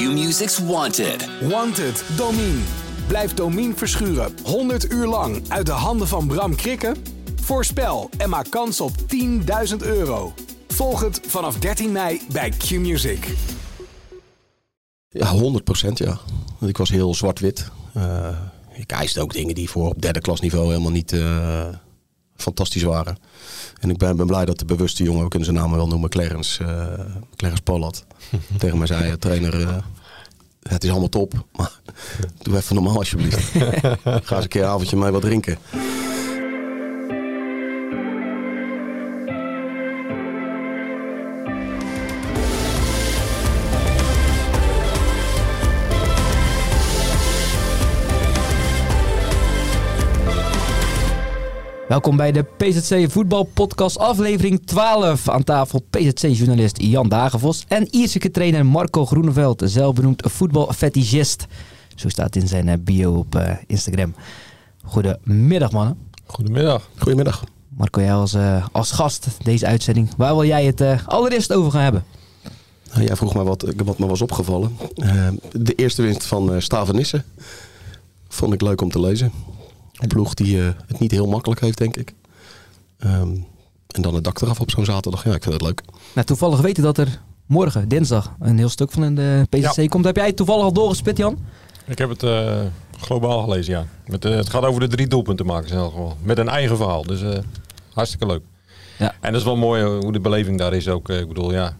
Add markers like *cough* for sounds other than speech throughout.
Q-Music's Wanted. Wanted, Domine. Blijf Domine verschuren 100 uur lang uit de handen van Bram Krikken? Voorspel en maak kans op 10.000 euro. Volg het vanaf 13 mei bij Q-Music. Ja, 100 procent ja. Want ik was heel zwart-wit. Uh, ik eiste ook dingen die voor op derde klasniveau helemaal niet uh, fantastisch waren. En ik ben, ben, blij dat de bewuste jongen, we kunnen zijn naam wel noemen, Clarence, uh, Clarence *laughs* tegen mij zei, trainer, het is allemaal top, maar *laughs* doe even normaal alsjeblieft. *laughs* Ga eens een keer een avondje mij wat drinken. Welkom bij de PZC Voetbalpodcast aflevering 12. Aan tafel PZC-journalist Jan Dagenvos en Ierseke trainer Marco Groeneveld, zelfbenoemd voetbalfetischist. Zo staat in zijn bio op uh, Instagram. Goedemiddag mannen. Goedemiddag. Goedemiddag. Marco, jij als, uh, als gast deze uitzending. Waar wil jij het uh, allereerst over gaan hebben? Nou, jij vroeg me wat, wat me was opgevallen. de eerste winst van Stavenisse. Vond ik leuk om te lezen. Een ploeg die uh, het niet heel makkelijk heeft, denk ik. Um, en dan het dak eraf op zo'n zaterdag. Ja, ik vind het leuk. Nou, toevallig weten dat er morgen, dinsdag, een heel stuk van in de PCC ja. komt. Heb jij het toevallig al doorgespit, Jan? Ik heb het uh, globaal gelezen, ja. Met, uh, het gaat over de drie doelpunten maken in elk geval. Met een eigen verhaal. Dus hartstikke leuk. Ja. En dat is wel mooi hoe de beleving daar is ook. ik bedoel, ja,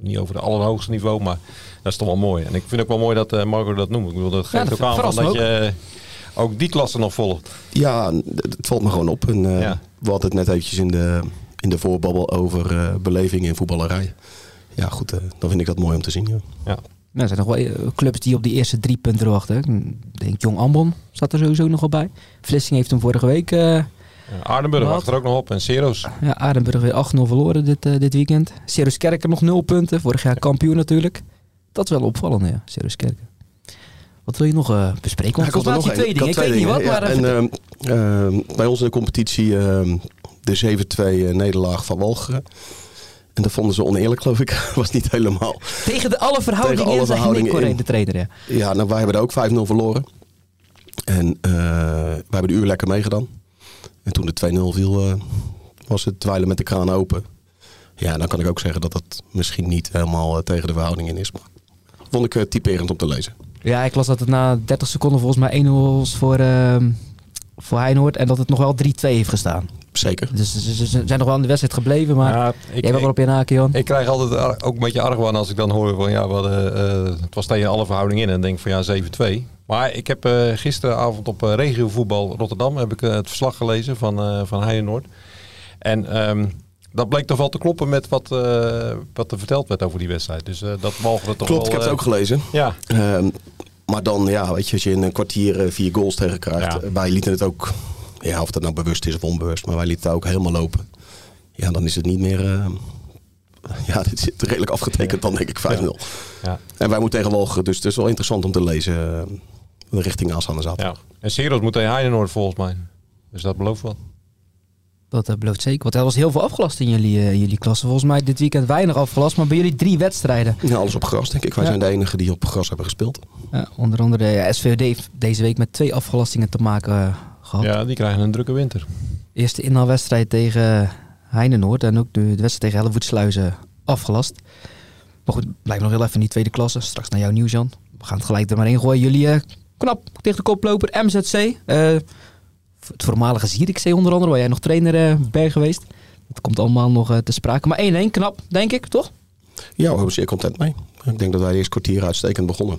niet over het allerhoogste niveau, maar dat is toch wel mooi. En ik vind ook wel mooi dat Marco dat noemt. Ik bedoel, dat geeft ja, dat ook aan van dat je ook die klasse nog volgt. Ja, het valt me gewoon op. En, uh, ja. We hadden het net eventjes in de, in de voorbabbel over uh, beleving in voetballerij. Ja, goed, uh, dan vind ik dat mooi om te zien. Ja. ja. Nou, er zijn nog wel clubs die op die eerste drie punten wachten. Ik denk Jong Ambon staat er sowieso nog wel bij. Vlissing heeft hem vorige week... Aardenburg wacht er ook nog op en Ceros. Ja, Aardenburg weer 8-0 verloren dit, dit weekend. Ceros Kerken nog 0 punten. Vorig jaar kampioen natuurlijk. Dat is wel opvallend, ja, Ceros Kerken. Wat wil je nog uh, bespreken? Want ja, nog twee dingen. Ik, weet niet wat, maar... en, uh, uh, bij ons in de competitie ehm, de 7-2 nederlaag van Walcheren. En dat vonden ze oneerlijk, geloof ik. *laughs* was niet helemaal... Tegen de alle verhoudingen alle verhoudingen in de trainer, ja. Ja, nou, wij hebben er ook 5-0 verloren. En wij hebben de uur lekker meegedaan. En toen de 2-0 viel, was het dweilen met de kraan open. Ja, dan kan ik ook zeggen dat dat misschien niet helemaal tegen de verhoudingen is. Maar vond ik typerend om te lezen. Ja, ik las dat het na 30 seconden volgens mij 1-0 was voor, uh, voor Heinoord. En dat het nog wel 3-2 heeft gestaan. Zeker. Dus ze, zijn nog wel in de wedstrijd gebleven, maar ja, ik, jij wel op je naken, Jan. Ik krijg altijd ook een beetje argwaan als ik dan hoor van ja, wat, uh, het was tegen alle verhoudingen in. En denk van ja, 7-2. Maar ik heb uh, gisteravond op uh, regiovoetbal Rotterdam heb ik, het verslag gelezen van, van Heinoord. En um, dat bleek toch wel te kloppen met wat, uh, wat er verteld werd over die wedstrijd. Dus uh, dat mogen we toch Klopt, wel, ik heb het uh, ook gelezen. Ja. Ehm, maar dan, ja, weet je, als je in een kwartier vier goals tegen krijgt. Ja. Wij lieten het ook, ja, of dat nou bewust is of onbewust, maar wij lieten het ook helemaal lopen. Ja, dan is het niet meer, *laughs* ja, dit zit redelijk afgetekend dan denk ik 5-0. Ja. ja. En wij moeten tegen Walgen, dus het is wel interessant om te lezen de richting aanstaande zaterdag. Ja. En Seros moet tegen Heijenoord volgens mij. Dus dat belooft wel. Dat uh, belooft zeker. Want er was heel veel afgelast in jullie, uh, jullie klasse. Volgens mij dit weekend weinig afgelast, maar bij jullie drie wedstrijden. Ja, alles op gras denk ik. Wij ja. zijn de enigen die op gras hebben gespeeld. Ja, onder andere ja, SVD heeft deze week met twee afgelastingen te maken uh, gehad. Ja, die krijgen een drukke winter. Eerste inhaalwedstrijd tegen Heinenoord en ook de, de wedstrijd tegen Hellevoetsluizen afgelast. Maar goed, blijf nog heel even in die tweede klasse. Straks naar jouw nieuws, Jan. We gaan het gelijk er maar in gooien. Jullie knap tegen de koploper MZC het voormalige Zierikzee onder andere, waar jij nog trainer uh, bent geweest. Dat komt allemaal nog uh, te sprake. Maar 1-1, knap, denk ik, toch? Ja, we zijn zeer content mee. Ik denk dat wij de eerste kwartier uitstekend begonnen.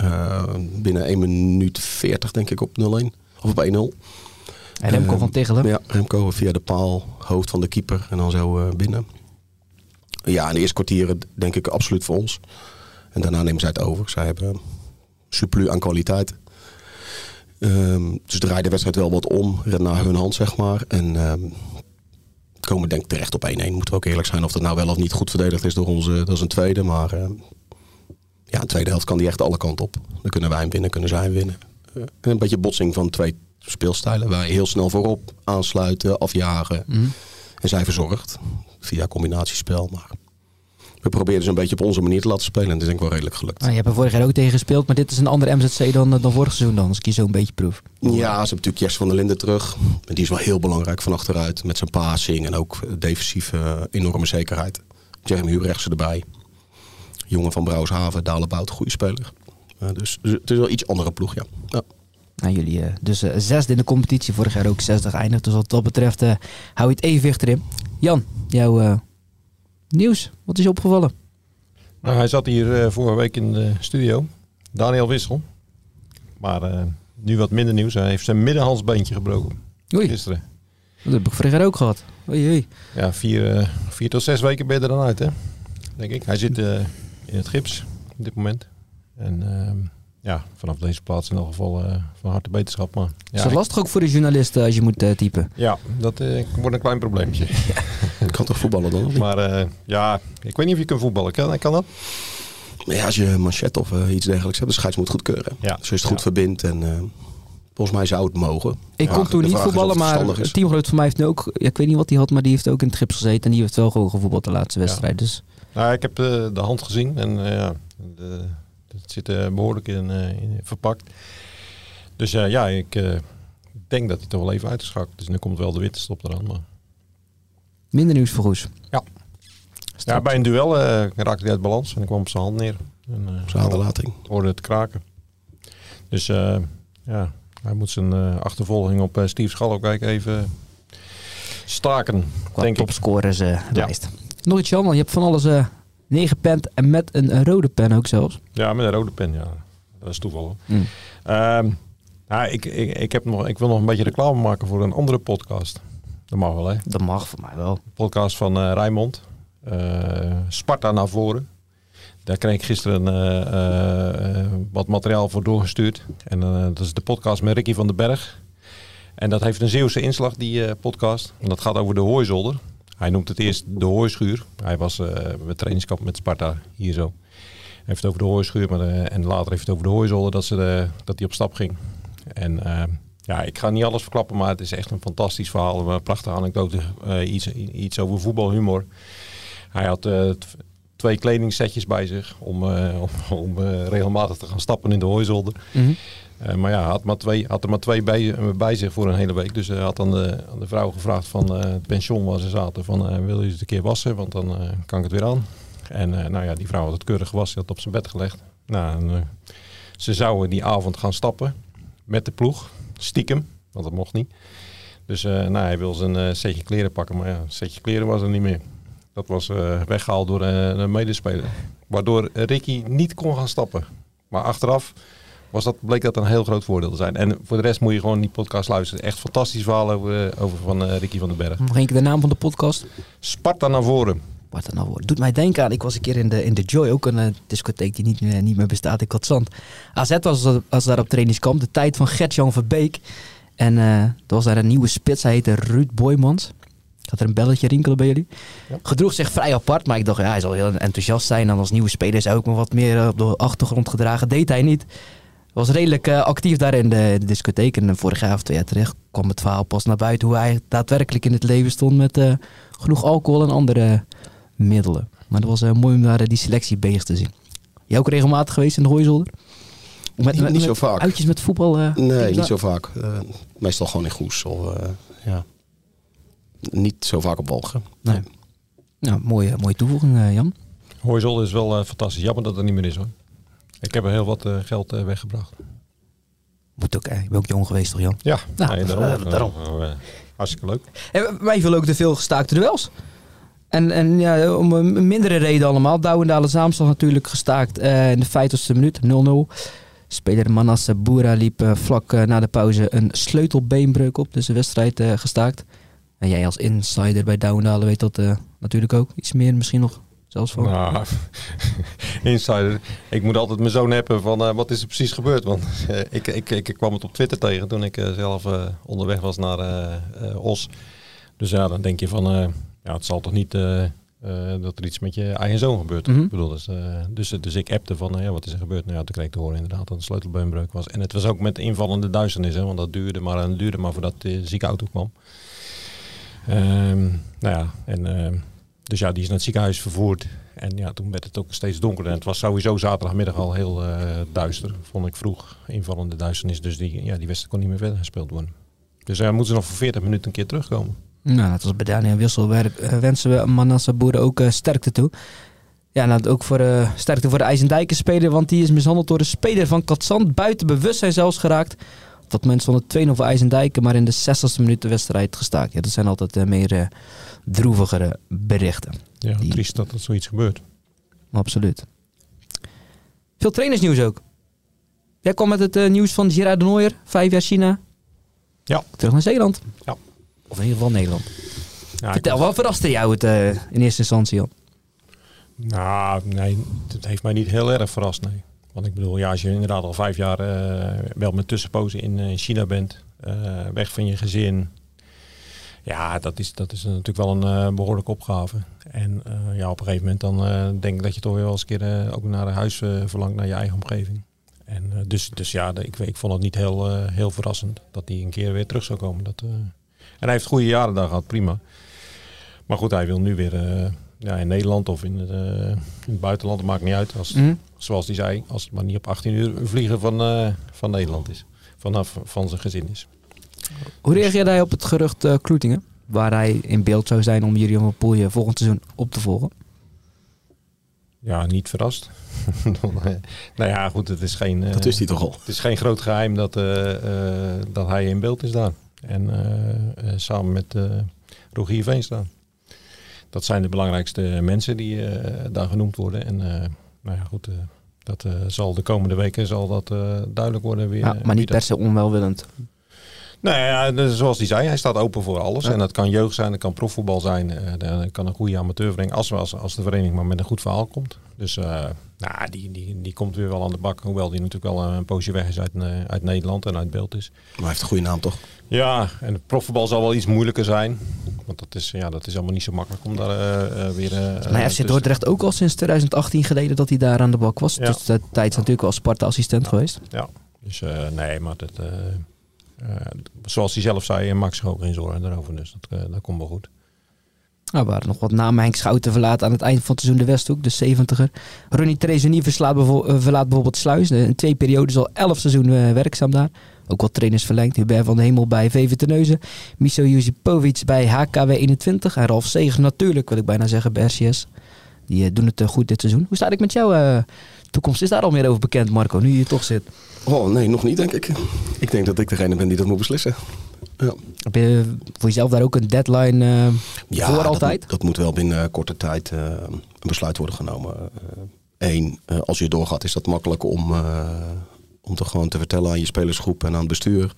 Uh, binnen 1 minuut 40 denk ik op 0-1. Of op 1-0. En Remco van Tichelen? Ja, Remco via de paal, hoofd van de keeper en dan zo binnen. Ja, in de eerste kwartieren denk ik absoluut voor ons. En daarna nemen zij het over. Zij hebben surplus aan kwaliteit. Um, dus draaien de wedstrijd wel wat om, naar hun hand zeg maar. En um, komen denk ik terecht op 1-1. Moeten we ook eerlijk zijn of dat nou wel of niet goed verdedigd is door onze, dat is een tweede. Maar uh, ja, de tweede helft kan die echt alle kanten op. Dan kunnen wij hem winnen, kunnen zij hem winnen. Uh, een beetje botsing van twee speelstijlen. Wij heel snel voorop aansluiten, afjagen. Mm. En zij verzorgd via combinatiespel. Maar we proberen ze een beetje op onze manier te laten spelen. En dat is denk ik wel redelijk gelukt. Ah, je hebt er vorig jaar ook tegen gespeeld, maar dit is een andere MZC dan, dan vorig seizoen dan, als ik je zo een beetje proef. Ja, ze hebben natuurlijk Jess van der Linden terug. En die is wel heel belangrijk van achteruit. Met zijn passing en ook defensieve enorme zekerheid. Jeremy Hubrechtse erbij. Jongen van Brouwershaven, Dalebout, goede speler. Uh, dus, dus, het is wel iets andere ploeg, ja. ja. Nou, jullie uh, dus uh, zesde in de competitie. Vorig jaar ook 60 eindigd. Dus wat dat betreft hou je het evenwicht erin. Jan, jouw nieuws. Wat is opgevallen? Nou, hij zat hier vorige week in de studio. Daniel Wissel. Maar nu wat minder nieuws. Hij heeft zijn middenhalsbeentje gebroken. Oei. Gisteren. Dat heb ik jaar ook gehad. Oei, oei. Ja, vier, vier tot zes weken ben je er dan uit, hè? Denk ik. Hij zit in het gips op dit moment. En ehm, ja, vanaf deze plaats in elk geval uh, van harte beterschap. Maar, ja, is dat lastig ook voor de journalisten als je moet uh, typen? Ja, dat uh, wordt een klein probleempje. *laughs* Ik kan toch voetballen dan? Maar ja, ik weet niet of je kunt voetballen. Kan, kan dat? Ja, als je een manchet of iets dergelijks hebt, de scheids moet goedkeuren. Ja. Dus als je het goed verbindt en... Volgens mij zou het mogen. Ik kon toen niet voetballen, maar een teamgenoot van mij heeft nu ook... Ja, ik weet niet wat hij had, maar die heeft ook in het gips gezeten. En die heeft wel gewoon gevoetbald de laatste wedstrijd. Dus. Nou, ik heb de, de hand gezien en ja, de, het zit er behoorlijk in, in verpakt. Dus ja, ik denk dat hij toch wel even uitgeschakeld is. Dus nu komt wel de winterstop eraan. Maar... Minder nieuws voor Roes. Ja. Ja, bij een duel raakte hij uit balans en ik kwam op zijn hand neer. En, uh, zijn aderlating. Hoorde het kraken. Dus uh, ja, hij moet zijn uh, achtervolging op uh, Steve Schalkwijk even staken. Qua denk topscorers uh, lijst. Ja. Nog iets Jan, je hebt van alles neergepend en met een rode pen ook zelfs. Ja, met een rode pen, ja. Dat is toeval. Mm. Um, nou, ik, ik, ik, heb nog, ik wil nog een beetje reclame maken voor een andere podcast. Dat mag wel, hè? Dat mag voor mij wel. Podcast van uh, Rijmond. Uh, Sparta naar voren. Daar kreeg ik gisteren uh, uh, wat materiaal voor doorgestuurd. En dat is de podcast met Ricky van den Berg. En dat heeft een Zeeuwse inslag, die podcast. En dat gaat over de hooizolder. Hij noemt het eerst de hooischuur. Hij was met trainingskamp met Sparta hier zo. Hij heeft het over de hooischuur, maar en later heeft het over de hooizolder dat, ze dat hij op stap ging. En ja, ik ga niet alles verklappen, maar het is echt een fantastisch verhaal. Een prachtige anekdote. iets, iets over voetbalhumor. Hij had twee kledingsetjes bij zich om, uh, *laughs* om, uh, regelmatig te gaan stappen in de hooizolder. Mm. Uh, maar ja, had, maar twee, had er maar twee bij, bij zich voor een hele week. Dus hij had aan de, de vrouw gevraagd van het pension waar ze zaten van wil je het een keer wassen, want dan kan ik het weer aan. En nou ja, die vrouw had het keurig gewassen, had op zijn bed gelegd. Nou, ze zouden die avond gaan stappen met de ploeg, stiekem, want dat mocht niet. Dus nou, hij wil zijn setje kleren pakken, maar ja, een setje kleren was er niet meer. Dat was weggehaald door een medespeler. Waardoor Ricky niet kon gaan stappen. Maar achteraf was dat, bleek dat een heel groot voordeel te zijn. En voor de rest moet je gewoon die podcast luisteren. Echt fantastisch verhaal over, eh, over van Ricky van den Berg. Nog één keer de naam van de podcast? Sparta naar voren. Sparta naar voren. Doet mij denken aan, ik was een keer in de, in de Joy, ook een discotheek die niet, meer, niet meer bestaat in Katzand. AZ was als daar op trainingskamp, de tijd van Gert-Jan Verbeek. En er was daar een nieuwe spits, hij heette Ruud Boymans. Gaat er een belletje rinkelen bij jullie? Ja. Gedroeg zich vrij apart, maar ik dacht, ja, hij zal heel enthousiast zijn. En als nieuwe speler zou ik me wat meer op de achtergrond gedragen. Deed hij niet. Was redelijk uh, actief daar in de, de discotheek. En vorig jaar of twee jaar terecht kwam het verhaal pas naar buiten hoe hij daadwerkelijk in het leven stond met uh, genoeg alcohol en andere middelen. Maar dat was uh, mooi om daar die selectie bezig te zien. Jij ook regelmatig geweest in de Hooizolder? Met, niet, niet zo vaak. Uitjes met voetbal? nee, niet zo vaak. meestal gewoon in Goes. Of, ja niet zo vaak op Walgen. Nee. Nou, mooie, mooie toevoeging, uh, Jan. Hooizol is wel uh, fantastisch. Jammer dat het niet meer is hoor. Ik heb er heel wat uh, geld weggebracht. Moet ook, je bent ook jong geweest toch Jan? Ja, nou, nee, daarom. daarom. hartstikke leuk. En wij willen ook de veel gestaakte duels. En, en ja, om een mindere reden allemaal. Douwendalen Zaamstel natuurlijk gestaakt in de 50ste minuut, 0-0. Speler Manasse Boera liep vlak na de pauze een sleutelbeenbreuk op. Dus de wedstrijd gestaakt. En jij als insider bij Douwendalen weet dat natuurlijk ook. Iets meer misschien nog zelfs van. Nou, *laughs* insider. Ik moet altijd mijn zoon hebben van uh, wat is er precies gebeurd. Want uh, ik, ik, ik, kwam het op Twitter tegen toen ik zelf onderweg was naar Os. Dus ja, dan denk je van, ja, het zal toch niet dat er iets met je eigen zoon gebeurt. Mm -hmm. ik bedoel, dus, dus, dus ik appte van, ja, wat is er gebeurd? Nou ja, toen kreeg ik te horen inderdaad dat een sleutelbeenbreuk was. En het was ook met invallende duisternis, hè, want dat duurde maar en duurde maar voordat de zieke auto kwam. Um, nou ja, en uh, dus ja, die is naar het ziekenhuis vervoerd. En ja, toen werd het ook steeds donkerder. En het was sowieso zaterdagmiddag al heel duister. Vond ik vroeg invallende duisternis. Dus die, ja, die wedstrijd kon niet meer verder gespeeld worden. Dus hij moeten ze nog voor 40 minuten een keer terugkomen. Nou, dat was bij Daniel Wissel. wensen we Manasse Boeren ook sterkte toe. Ja, nou, ook voor sterkte voor de IJsendijken speler, want die is mishandeld door een speler van Katzand. Buiten bewustzijn zelfs geraakt. Dat mensen van het 2-0 voor IJsendijken, maar in de 60ste minuut de wedstrijd gestaakt. Ja, dat zijn altijd uh, meer uh, droevigere berichten. Ja, die... triest dat er zoiets gebeurt. Absoluut. Veel trainersnieuws ook. Jij kwam met het nieuws van Gerard de Nooier, vijf jaar China. Ja. Terug naar Zeeland. Ja. Of in ieder geval Nederland. Ja, Vertel, wat verraste jou het in eerste instantie al? Nou, nee, het heeft mij niet heel erg verrast, nee. Want ik bedoel, ja, als je inderdaad al vijf jaar uh, wel met tussenpozen in uh, China bent, uh, weg van je gezin. Ja, dat is, dat is natuurlijk wel een behoorlijke opgave. En ja, op een gegeven moment dan denk ik dat je toch wel eens een keer ook naar huis verlangt, naar je eigen omgeving. En dus, dus ja, ik, ik vond het niet heel, heel verrassend dat hij een keer weer terug zou komen. Dat, en hij heeft goede jaren daar gehad, prima. Maar goed, hij wil nu weer ja, in Nederland of in het, in het buitenland, dat maakt niet uit. Als, mm. Zoals hij zei, als het maar niet op 18 uur vliegen van, uh, van Nederland is. Vanaf van zijn gezin is. Hoe reageerde hij op het gerucht uh, Kloetingen? Waar hij in beeld zou zijn om Jurien van Poelje volgend seizoen op te volgen? Ja, niet verrast. *laughs* nou ja, goed, het is geen... dat is hij toch al? Het is geen groot geheim dat, dat hij in beeld is daar. En samen met Rogier Veenstaan dat zijn de belangrijkste mensen die eh, daar genoemd worden. En eh, nou ja, goed, eh, dat zal de komende weken zal dat duidelijk worden weer. Ja, maar niet per se onwelwillend. Nou ja, zoals hij zei, hij staat open voor alles. En dat kan jeugd zijn, dat kan profvoetbal zijn, dat kan een goede amateurvereniging, als, als, als de vereniging maar met een goed verhaal komt. Dus nou, die, die, die komt weer wel aan de bak, hoewel die natuurlijk wel een poosje weg is uit, uit Nederland en uit beeld is. Maar hij heeft een goede naam toch? Ja, en het profvoetbal zal wel iets moeilijker zijn. Want dat is, ja, dat is allemaal niet zo makkelijk om daar uh, uh, weer... Uh, maar FC Dordrecht ook al sinds 2018 geleden dat hij daar aan de bak was. Ja. Dus de tijd is natuurlijk wel Sparta-assistent geweest. Ja, dus nee, maar dat, zoals hij zelf zei, maakt zich ook geen zorgen daarover. Dus dat, dat komt wel goed. Nou, waren nog wat namen. Henk Schouten verlaat aan het eind van het seizoen de Westhoek, de 70er. Ronnie Trezonier verlaat, verlaat bijvoorbeeld Sluis. In twee periodes al elf seizoenen werkzaam daar. Ook wat trainers verlengd. Hubert van de Hemel bij VV Terneuzen. Miso Juzipovic bij HKW 21. En Ralf Seger natuurlijk, wil ik bijna zeggen, bij RCS. Die doen het goed dit seizoen. Hoe staat ik met jouw uh, toekomst? Is daar al meer over bekend, Marco, nu je hier toch zit? Oh, nee, nog niet, denk ik. Ik denk dat ik degene ben die dat moet beslissen. Ja. Heb je voor jezelf daar ook een deadline ja, voor altijd? Dat, dat moet wel binnen korte tijd een besluit worden genomen. Eén, als je doorgaat is dat makkelijk om om toch gewoon te vertellen aan je spelersgroep en aan het bestuur.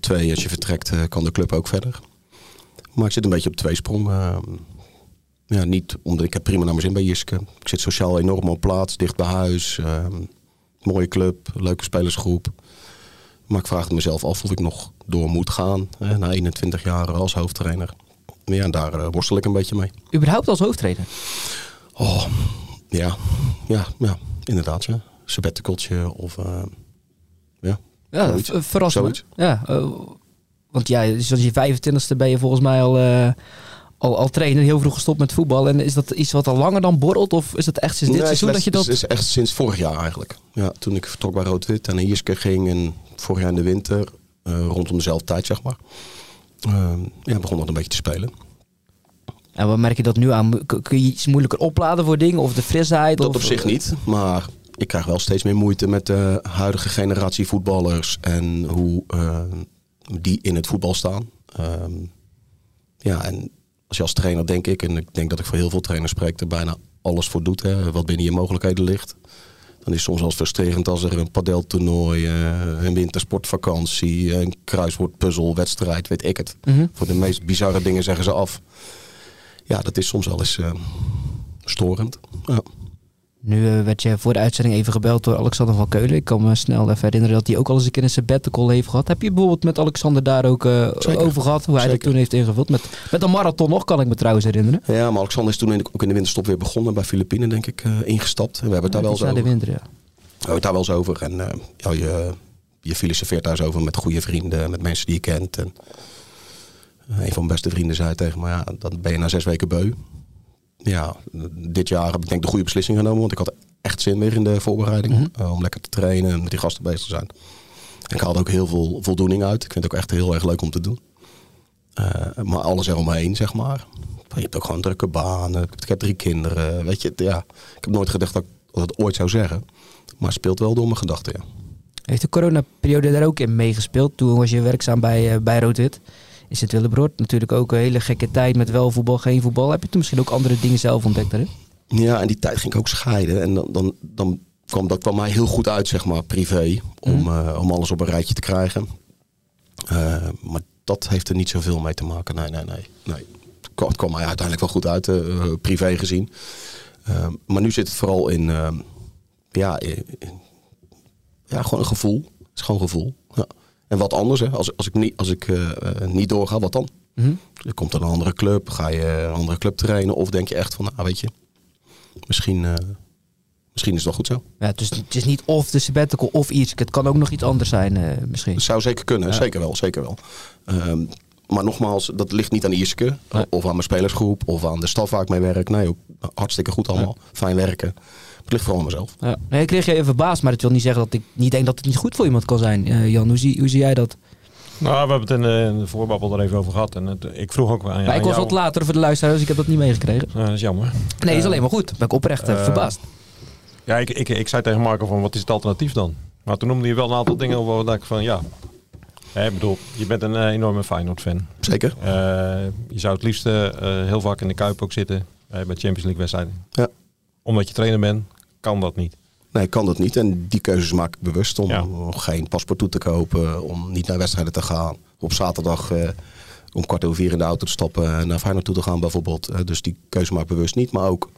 Twee, als je vertrekt kan de club ook verder. Maar ik zit een beetje op twee sprong. Ja, niet omdat ik heb prima naar mijn zin bij Jiske. Ik zit sociaal enorm op plaats, dicht bij huis. mooie club, leuke spelersgroep. Maar ik vraag het mezelf af of ik nog door moet gaan. na 21 jaar als hoofdtrainer. Ja, en daar worstel ik een beetje mee. Überhaupt als hoofdtrainer? Oh, ja. Ja, ja inderdaad. Ja of uh, ja. Ja, verrassend. Ja, uh, want ja, zoals je 25e ben je volgens mij al, al, al trainer, heel vroeg gestopt met voetbal. En is dat iets wat al langer dan borrelt? Of is het echt sinds dit seizoen dat je dat... Het is echt sinds vorig jaar eigenlijk. Ja, toen ik vertrok bij Rood-Wit en naar Ierske ging en vorig jaar in de winter, rondom dezelfde tijd zeg maar. ja, begon dat een beetje te spelen. En wat merk je dat nu aan? Kun je iets moeilijker opladen voor dingen? Of de frisheid? Dat of, op zich niet. Maar ik krijg wel steeds meer moeite met de huidige generatie voetballers en hoe uh, die in het voetbal staan. Ehm, ja, en als je als trainer denk ik, en ik denk dat ik voor heel veel trainers spreek, er bijna alles voor doet, hè, wat binnen je mogelijkheden ligt. Dan is het soms wel frustrerend als er een padeltoernooi, uh, een wintersportvakantie, een kruiswoordpuzzel, wedstrijd, weet ik het. Mhm. Voor de meest bizarre dingen zeggen ze af. Ja, dat is soms wel eens uh, storend. Ja. Nu eh, werd je voor de uitzending even gebeld door Alexander van Keulen. Ik kan me snel even herinneren dat hij ook al eens een keer een sabbatical heeft gehad. Heb je bijvoorbeeld met Alexander daar ook uh, over gehad? Hoe hij dat toen heeft ingevuld? Met, met een marathon nog, kan ik me trouwens herinneren. Ja, maar Alexander is toen ook in de winterstop weer begonnen. Bij Filipijnen, denk ik, uh, ingestapt. En we hebben het daar wel eens over. de winter, ja. We hebben het daar wel eens over. En ja, je, je filosofeert daar eens over met goede vrienden, met mensen die je kent. En, een van mijn beste vrienden zei tegen me, ja, dan ben je na zes weken beu. Ja, dit jaar heb ik denk de goede beslissing genomen. Want ik had echt zin weer in de voorbereiding. Mhm. Eh, om lekker te trainen en met die gasten bezig te zijn. ik haalde ook heel veel voldoening uit. Ik vind het ook echt heel erg leuk om te doen. Uh, maar alles eromheen, zeg maar. Je hebt ook gewoon drukke banen. Ik heb drie kinderen. Weet je, ja. Ik heb nooit gedacht dat ik dat ooit zou zeggen. Maar het speelt wel door mijn gedachten, ja. Heeft de coronaperiode daar ook in meegespeeld? Toen was je werkzaam bij, uh, bij Rood-Wit. Is het Willebroord natuurlijk ook een hele gekke tijd met wel voetbal, geen voetbal. Heb je toen misschien ook andere dingen zelf ontdekt daarin? Ja, en die tijd ging ik ook scheiden. En dan, dan, dan kwam dat kwam mij heel goed uit, zeg maar, privé. Om, mhm. eh, om alles op een rijtje te krijgen. Uh, maar dat heeft er niet zoveel mee te maken. Nee, nee, nee. nee. Het kwam, mij uiteindelijk wel goed uit, uh, privé gezien. maar nu zit het vooral in, ja, ja, gewoon een gevoel. Het is gewoon een gevoel. En wat anders, hè? Als, als ik, niet, als ik niet doorga, wat dan? Mm Er komt een andere club, ga je een andere club trainen? Of denk je echt van, nou weet je, misschien, uh, misschien is het wel goed zo. Ja, dus het is niet of de sabbatical of iets. Het kan ook nog iets anders zijn uh, misschien. Het zou zeker kunnen, zeker wel. Zeker wel. Um, maar nogmaals, dat ligt niet aan Ierske of aan mijn spelersgroep of aan de staf waar ik mee werk. Nee, ook hartstikke goed allemaal. Fijn werken. Het ligt vooral aan mezelf. Ja. Nee, ik kreeg je even verbaasd, maar het wil niet zeggen dat ik niet denk dat het niet goed voor iemand kan zijn. Uh, Jan, hoe zie, hoe zie jij dat? Nou, we hebben het in de, in de voorbabbel er even over gehad. En het, ik vroeg ook aan, ja, Ik was wat later voor de luisteraars, dus ik heb dat niet meegekregen. dat is jammer. Nee, is alleen maar goed. Ben ik oprecht uh, verbaasd. Ja, ik, ik, ik zei tegen Marco van, wat is het alternatief dan? Maar toen noemde je wel een aantal dingen over dat ik van, ja... Hè, bedoel, je bent een uh, enorme Feyenoord-fan. Zeker. Uh, je zou het liefst heel vaak in de Kuip ook zitten bij Champions League wedstrijden. Ja. Omdat je trainer bent, kan dat niet. Nee, kan dat niet. En die keuzes maak ik bewust om, geen paspoort toe te kopen, om niet naar wedstrijden te gaan. Op zaterdag uh, om kwart over vier in de auto te stappen en naar Feyenoord toe te gaan bijvoorbeeld. Uh, dus die keuze maak ik bewust niet. Maar ook,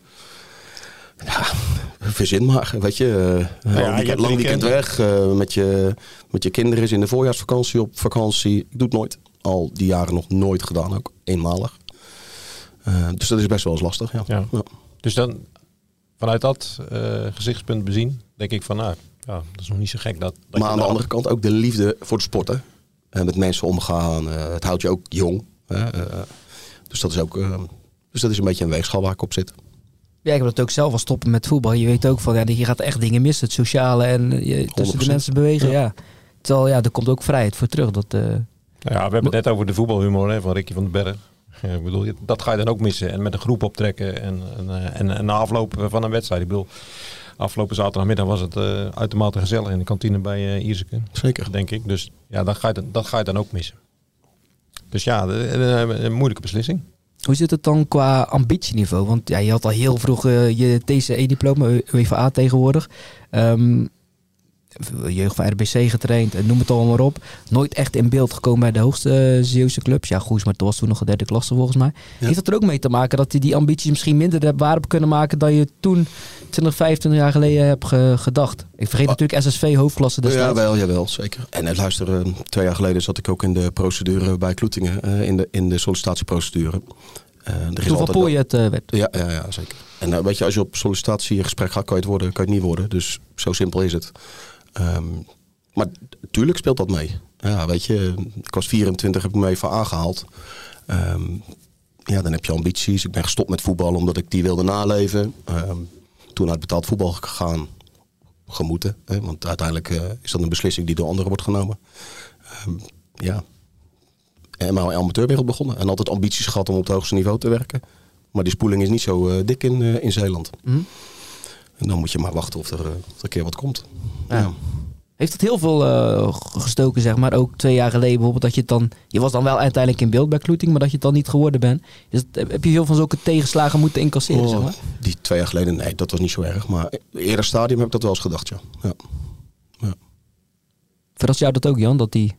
ja, *laughs* verzin maar. Weet je, uh, ja, lang, weekend, lang weekend weg met, je, met je kinderen is in de voorjaarsvakantie op vakantie. Ik doe het nooit. Al die jaren nog nooit gedaan, ook eenmalig. dus dat is best wel eens lastig, ja. ja. Dus dan, vanuit dat uh, gezichtspunt bezien, denk ik van nou, ja, dat is nog niet zo gek. Dat, dat maar aan de andere kant ook de liefde voor de sporten. En met mensen omgaan. Uh, het houdt je ook jong. Uh, dus dat is ook dus dat is een beetje een weegschaal waar ik op zit. Ja, ik wil het ook zelf al stoppen met voetbal. Je weet ook van, ja, je gaat echt dingen missen. Het sociale en je, tussen de mensen bewegen, ja. ja. Terwijl, ja, er komt ook vrijheid voor terug. Dat, ja, we hebben het net over de voetbalhumor hè, van Ricky van den Berg. Ja, ik bedoel, dat ga je dan ook missen. En met een groep optrekken en, en, en, en na afloop van een wedstrijd. Ik bedoel, afgelopen zaterdagmiddag was het uh, uitermate gezellig in de kantine bij uh, Ierseke. Zeker. Denk ik. Dus ja, dat ga je, dat ga je dan ook missen. Dus ja, een, een moeilijke beslissing. Hoe zit het dan qua ambitieniveau? Want ja, je had al heel vroeg uh, je TCE-diploma, UEFA tegenwoordig. Um, jeugd van RBC getraind en noem het allemaal maar op. Nooit echt in beeld gekomen bij de hoogste uh, Zeeuwse clubs. Ja, Goes, maar het was toen nog een derde klasse volgens mij. Heeft dat er ook mee te maken dat hij die ambities misschien minder waar hebben kunnen maken dan je toen 20, 25 jaar geleden hebt gedacht? Ik vergeet oh. natuurlijk SSV hoofdklasse destijds. Ja, wel, jawel, zeker. En uh, luister, uh, twee jaar geleden zat ik ook in de procedure bij Kloetingen, in, de, in de sollicitatieprocedure. Uh, Toen van je het werd. Ja, ja, ja, zeker. En weet je, als je op sollicitatiegesprek gaat, kan je het worden, kan je het niet worden. Dus zo simpel is het. Um, maar natuurlijk speelt dat mee. Ja, weet je, ik was 24, heb ik me even aangehaald. Um, ja, dan heb je ambities. Ik ben gestopt met voetbal omdat ik die wilde naleven. Um, toen uit betaald voetbal gegaan. Gemoeten. Hè, want uiteindelijk uh, is dat een beslissing die door anderen wordt genomen. Um, ja. En mijn amateurwereld begonnen. En altijd ambities gehad om op het hoogste niveau te werken. Maar die spoeling is niet zo uh, dik in, uh, in Zeeland. Mm. En dan moet je maar wachten of er, of er een keer wat komt. Ja. Heeft het heel veel uh, gestoken, zeg maar. Ook twee jaar geleden bijvoorbeeld dat je het dan... Je was dan wel uiteindelijk in beeld bij Kloeting, maar dat je het dan niet geworden bent. Het, heb je veel van zulke tegenslagen moeten incasseren, oh, zeg maar? Die twee jaar geleden, nee, dat was niet zo erg. Maar eerder stadium heb ik dat wel eens gedacht, ja. ja. ja. Verrast jou dat ook, Jan, dat die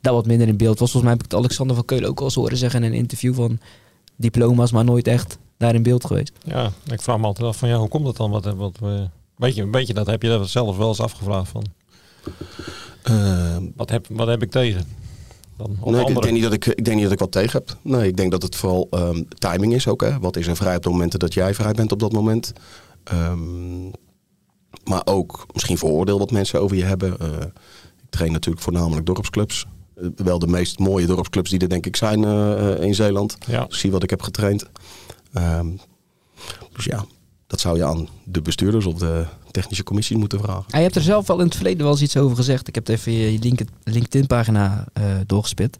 daar wat minder in beeld was? Volgens mij heb ik het Alexander van Keulen ook al eens horen zeggen in een interview van diploma's, maar nooit echt daar in beeld geweest. Ja, ik vraag me altijd af van ja, hoe komt dat dan? Wat, wat, we Weet je, weet je dat? Heb je dat zelf wel eens afgevraagd van? Uh, wat, heb, wat heb ik tegen? Dan, nee, ik denk, niet dat ik, ik denk niet dat ik wat tegen heb. Nee, ik denk dat het vooral um, timing is ook. Hè. Wat is er vrij op de momenten dat jij vrij bent op dat moment? Um, maar ook misschien vooroordeel wat mensen over je hebben. Uh, ik train natuurlijk voornamelijk dorpsclubs. Uh, wel de meest mooie dorpsclubs die er denk ik zijn in Zeeland. Ja. Ik zie wat ik heb getraind. Um, Dus ja, dat zou je aan de bestuurders of de technische commissie moeten vragen. je hebt er zelf al in het verleden wel eens iets over gezegd. Ik heb even je LinkedIn-pagina uh, doorgespit.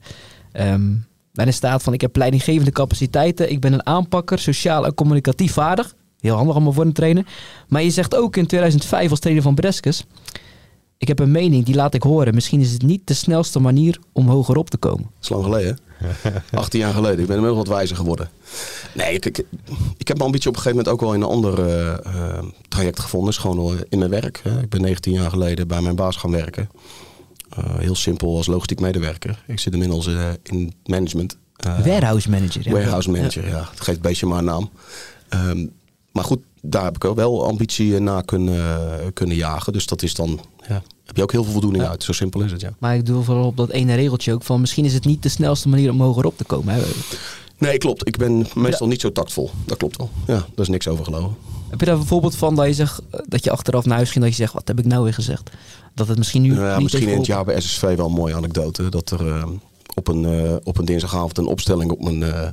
Um, daarin staat van ik heb leidinggevende capaciteiten. Ik ben een aanpakker, sociaal en communicatief vaardig. Heel handig allemaal voor een trainer. Maar je zegt ook in 2005 als trainer van Breskes... Ik heb een mening, die laat ik horen. Misschien is het niet de snelste manier om hoger op te komen. Dat is lang geleden. *laughs* 18 jaar geleden. Ik ben inmiddels wat wijzer geworden. Nee, ik, ik, ik, heb mijn ambitie op een gegeven moment ook wel in een ander uh, traject gevonden. is gewoon in mijn werk. Hè. Ik ben 19 jaar geleden bij mijn baas gaan werken. Uh, heel simpel als logistiek medewerker. Ik zit inmiddels in management. warehouse manager. Warehouse manager, ja. Het geeft een beetje maar een naam. Um, maar goed, daar heb ik ook wel ambitie na kunnen, kunnen jagen. Dus dat is dan, ja, heb je ook heel veel voldoening uit. Zo simpel is het, ja. Maar ik doe vooral op dat ene regeltje ook van misschien is het niet de snelste manier om hoger op te komen. Hè? Nee, klopt. Ik ben meestal niet zo tactvol. Dat klopt wel. Ja, daar is niks over gelogen. Heb je daar een voorbeeld van dat je, zegt, dat je achteraf naar huis ging dat je zegt, wat heb ik nou weer gezegd? Dat het misschien nu ja, Misschien in het jaar bij SSV wel een mooie anekdote. Dat er uh, op, een, uh, op een dinsdagavond een opstelling op mijn, uh,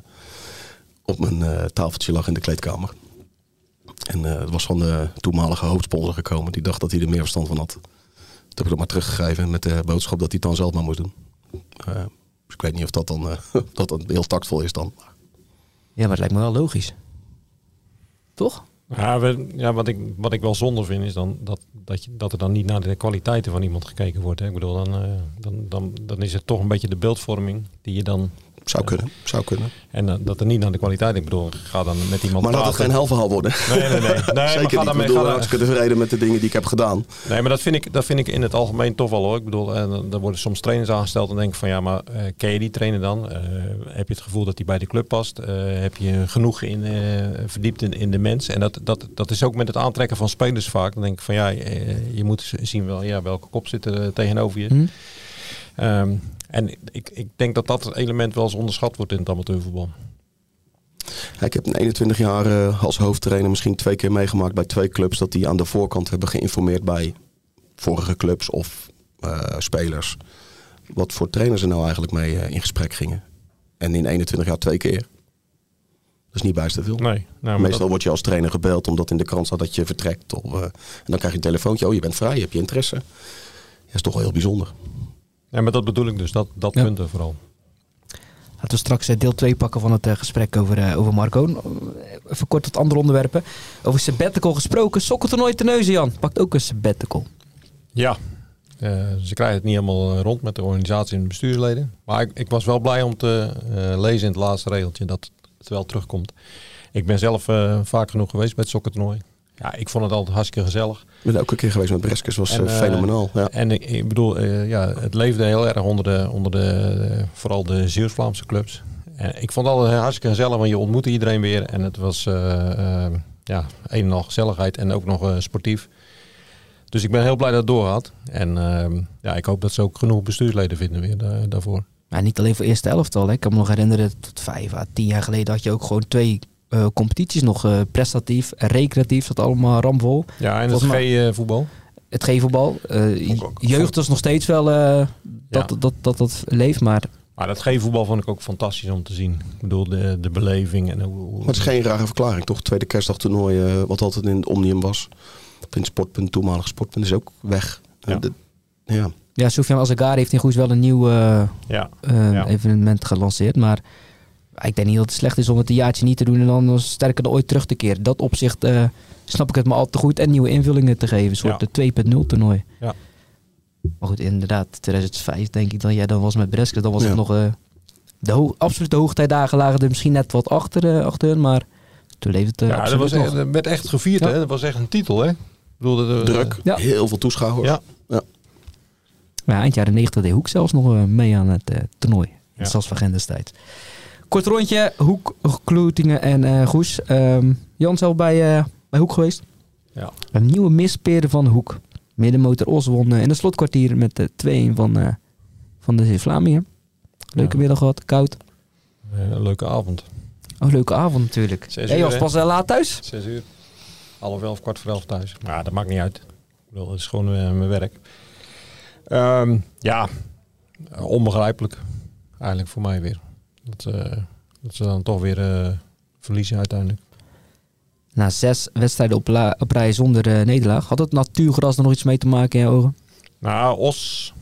op mijn tafeltje lag in de kleedkamer. En het was van de toenmalige hoofdsponsor gekomen. Die dacht dat hij er meer verstand van had. Toen heb ik het maar teruggegeven met de boodschap dat hij het dan zelf maar moest doen. Dus ik weet niet of dat dan, *laughs* dat dan heel tactvol is dan. Ja, maar het lijkt me wel logisch. Toch? Ja, we, ja wat, ik, wat ik wel zonde vind is dan dat, dat, je, dat er dan niet naar de kwaliteiten van iemand gekeken wordt. Hè. Ik bedoel, dan, uh, dan, dan, dan is het toch een beetje de beeldvorming die je dan zou kunnen, zou kunnen. En uh, dat er niet naar de kwaliteit, ik bedoel, ga dan met iemand Maar laat het geen helverhaal worden. Nee, nee, nee. *laughs* nee Zeker maar ga niet, ik bedoel, ga hartstikke tevreden met de dingen die ik heb gedaan. Nee, maar dat vind ik, dat vind ik in het algemeen toch wel hoor. Ik bedoel, uh, er worden soms trainers aangesteld en denk ik van ja, maar uh, ken je die trainer dan? heb je het gevoel dat hij bij de club past? heb je genoeg in, verdiept in, in, de mens? En dat, dat, dat is ook met het aantrekken van spelers vaak. Dan denk ik van ja, je moet zien wel, ja, welke kop zit er tegenover je. Hm. Um, en ik, ik denk dat dat element wel eens onderschat wordt in het amateurvoetbal. Ik heb in 21 jaar uh, als hoofdtrainer misschien twee keer meegemaakt bij twee clubs dat die aan de voorkant hebben geïnformeerd bij vorige clubs of uh, spelers. Wat voor trainers er nou eigenlijk mee uh, in gesprek gingen. En in 21 jaar twee keer. Dat is niet bijster veel. Nee, nou, Meestal dat... word je als trainer gebeld omdat in de krant staat dat je vertrekt. Of, en dan krijg je een telefoontje. Oh, je bent vrij, heb je interesse. Dat is toch wel heel bijzonder. Ja, maar dat bedoel ik dus, dat, dat ja. punt er vooral. Laten we straks deel 2 pakken van het gesprek over, uh, over Marco. Even kort tot andere onderwerpen. Over sabbatical gesproken. Sokkeltoernooi Teneuzen, Jan. Pakt ook een sabbatical. Ja, uh, ze krijgen het niet helemaal rond met de organisatie en bestuursleden. Maar ik, ik was wel blij om te uh, lezen in het laatste regeltje dat het wel terugkomt. Ik ben zelf vaak genoeg geweest bij het sokkentoernooi. Ja, ik vond het altijd hartstikke gezellig. Ik ben elke keer geweest met Breskes, was en, uh, fenomenaal. Ja. En ik, ik bedoel, uh, ja, het leefde heel erg onder de, onder de vooral de Zeeuws-Vlaamse clubs. En ik vond het altijd hartstikke gezellig, want je ontmoette iedereen weer. En het was uh, ja, een en al gezelligheid en ook nog sportief. Dus ik ben heel blij dat het doorgaat. En ehm, ja, ik hoop dat ze ook genoeg bestuursleden vinden weer daarvoor. Maar niet alleen voor eerste elftal. Hè. Ik kan me nog herinneren, tot vijf à tien jaar geleden had je ook gewoon twee uh, competities nog uh, prestatief, recreatief, dat allemaal ramvol. Ja, en het G-voetbal. Het G-voetbal. Uh, jeugd is nog steeds wel dat, ja. dat, dat, dat, dat leeft, maar... Maar dat G-voetbal vond ik ook fantastisch om te zien. Ik bedoel, de, de beleving en hoe... Maar het is geen rare verklaring, toch? Tweede kerstdagtoernooi, wat altijd in het Omnium was. In sportpunt, toenmalig sportpunt, is ook weg. Ja. De, ja. Ja, Sofian Azagari heeft in Goes wel een nieuw ja. evenement gelanceerd, maar ik denk niet dat het slecht is om het een jaartje niet te doen en dan sterker dan ooit terug te keren. Dat opzicht uh, snap ik het me al te goed en nieuwe invullingen te geven. Een soort ja. de 2.0 toernooi. Ja. Maar goed, inderdaad, 2005 denk ik dan jij dan was met Breske. Dan was het nog uh, de ho absolute hoogtijdagen lagen er misschien net wat achter, uh, achter hun, maar toen leefde het Ja, dat, was echt, dat werd echt gevierd hè. Dat was echt een titel hè. Bedoel, de, Druk, heel veel toeschouwers. Ja. ja. Maar eind jaren 90 deed Hoek zelfs nog mee aan het toernooi. Ja. Zelfs van destijds. Kort rondje, Hoek, Kloetingen en uh, Goes. Um, Jan zelf bij, uh, bij Hoek geweest. Ja. Een nieuwe misperen van Hoek. Middenmotor Os won uh, in het slotkwartier met de 2-1 van, van de Vlamingen. Leuke ja. middag gehad, koud. een leuke avond. Oh, leuke avond natuurlijk. Zes hey, je was pas laat thuis? Zes uur. Half elf, kwart voor elf thuis. Maar dat maakt niet uit. Ik bedoel, het is gewoon mijn werk. Um, ja, onbegrijpelijk. Eigenlijk voor mij weer. Dat, uh, dat ze dan toch weer uh, verliezen uiteindelijk. Na zes wedstrijden op, op rij zonder nederlaag. Had het natuurgras er nog iets mee te maken in je ogen? Nou, OS.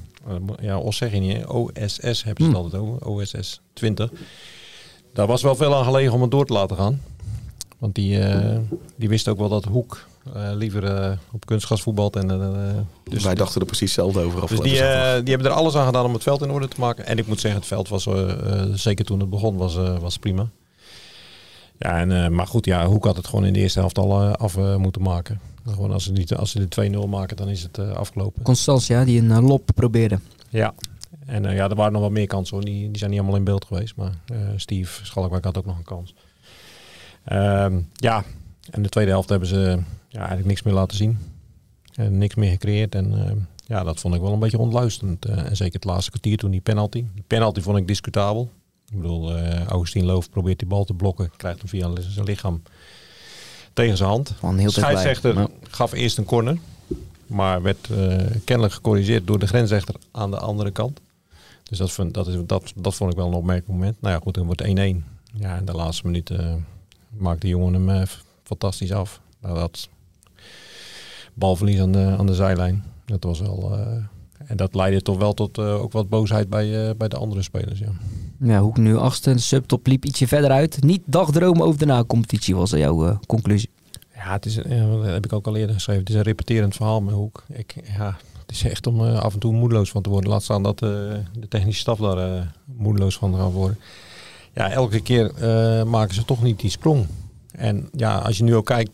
ja, OS zeg je niet. OSS hebben ze het altijd over. OSS 20. Daar was wel veel aan gelegen om het door te laten gaan. Want die, die wist ook wel dat Hoek liever uh, op kunstgras voetbalt. En, uh, dus Wij dachten er precies hetzelfde over. Dus die, die hebben er alles aan gedaan om het veld in orde te maken. En ik moet zeggen, het veld was, zeker toen het begon, was, was prima. Ja, en, maar goed, ja, Hoek had het gewoon in de eerste helft al af moeten maken. Gewoon als ze, niet, als ze de 2-0 maken, dan is het afgelopen. Constantia, die een lop probeerde. Ja, en ja, er waren nog wat meer kansen hoor. Die, die zijn niet allemaal in beeld geweest. Maar Steve Schalkwijk had ook nog een kans. Ehm, ja, en de tweede helft hebben ze ja, eigenlijk niks meer laten zien. En niks meer gecreëerd. En eh, ja, dat vond ik wel een beetje ontluisterend. Uh, en zeker het laatste kwartier toen die penalty. Die penalty vond ik discutabel. Ik bedoel, uh, Augustine Loof probeert die bal te blokken. Krijgt hem via zijn lichaam tegen zijn hand. De scheidsrechter gaf eerst een corner. Maar werd kennelijk gecorrigeerd door de grensrechter aan de andere kant. Dus dat, vond, dat, is, dat, dat vond ik wel een opmerkelijk moment. Nou ja, goed, dan wordt 1-1. Ja, in de laatste minuut maakt de jongen hem fantastisch af. Nou, dat balverlies aan de, aan de zijlijn. Dat was wel. Uh, en dat leidde toch wel tot uh, ook wat boosheid bij, uh, bij de andere spelers. Ja. Ja, Hoek nu achtste, de subtop liep ietsje verder uit. Niet dagdromen over de na-competitie was jouw conclusie. Ja, het is, dat heb ik ook al eerder geschreven. Het is een repeterend verhaal met Hoek. Ik, ja, het is echt om af en toe moedeloos van te worden. Laat staan dat de technische staf daar moedeloos van gaan worden. Ja, elke keer maken ze toch niet die sprong. En ja, als je nu ook kijkt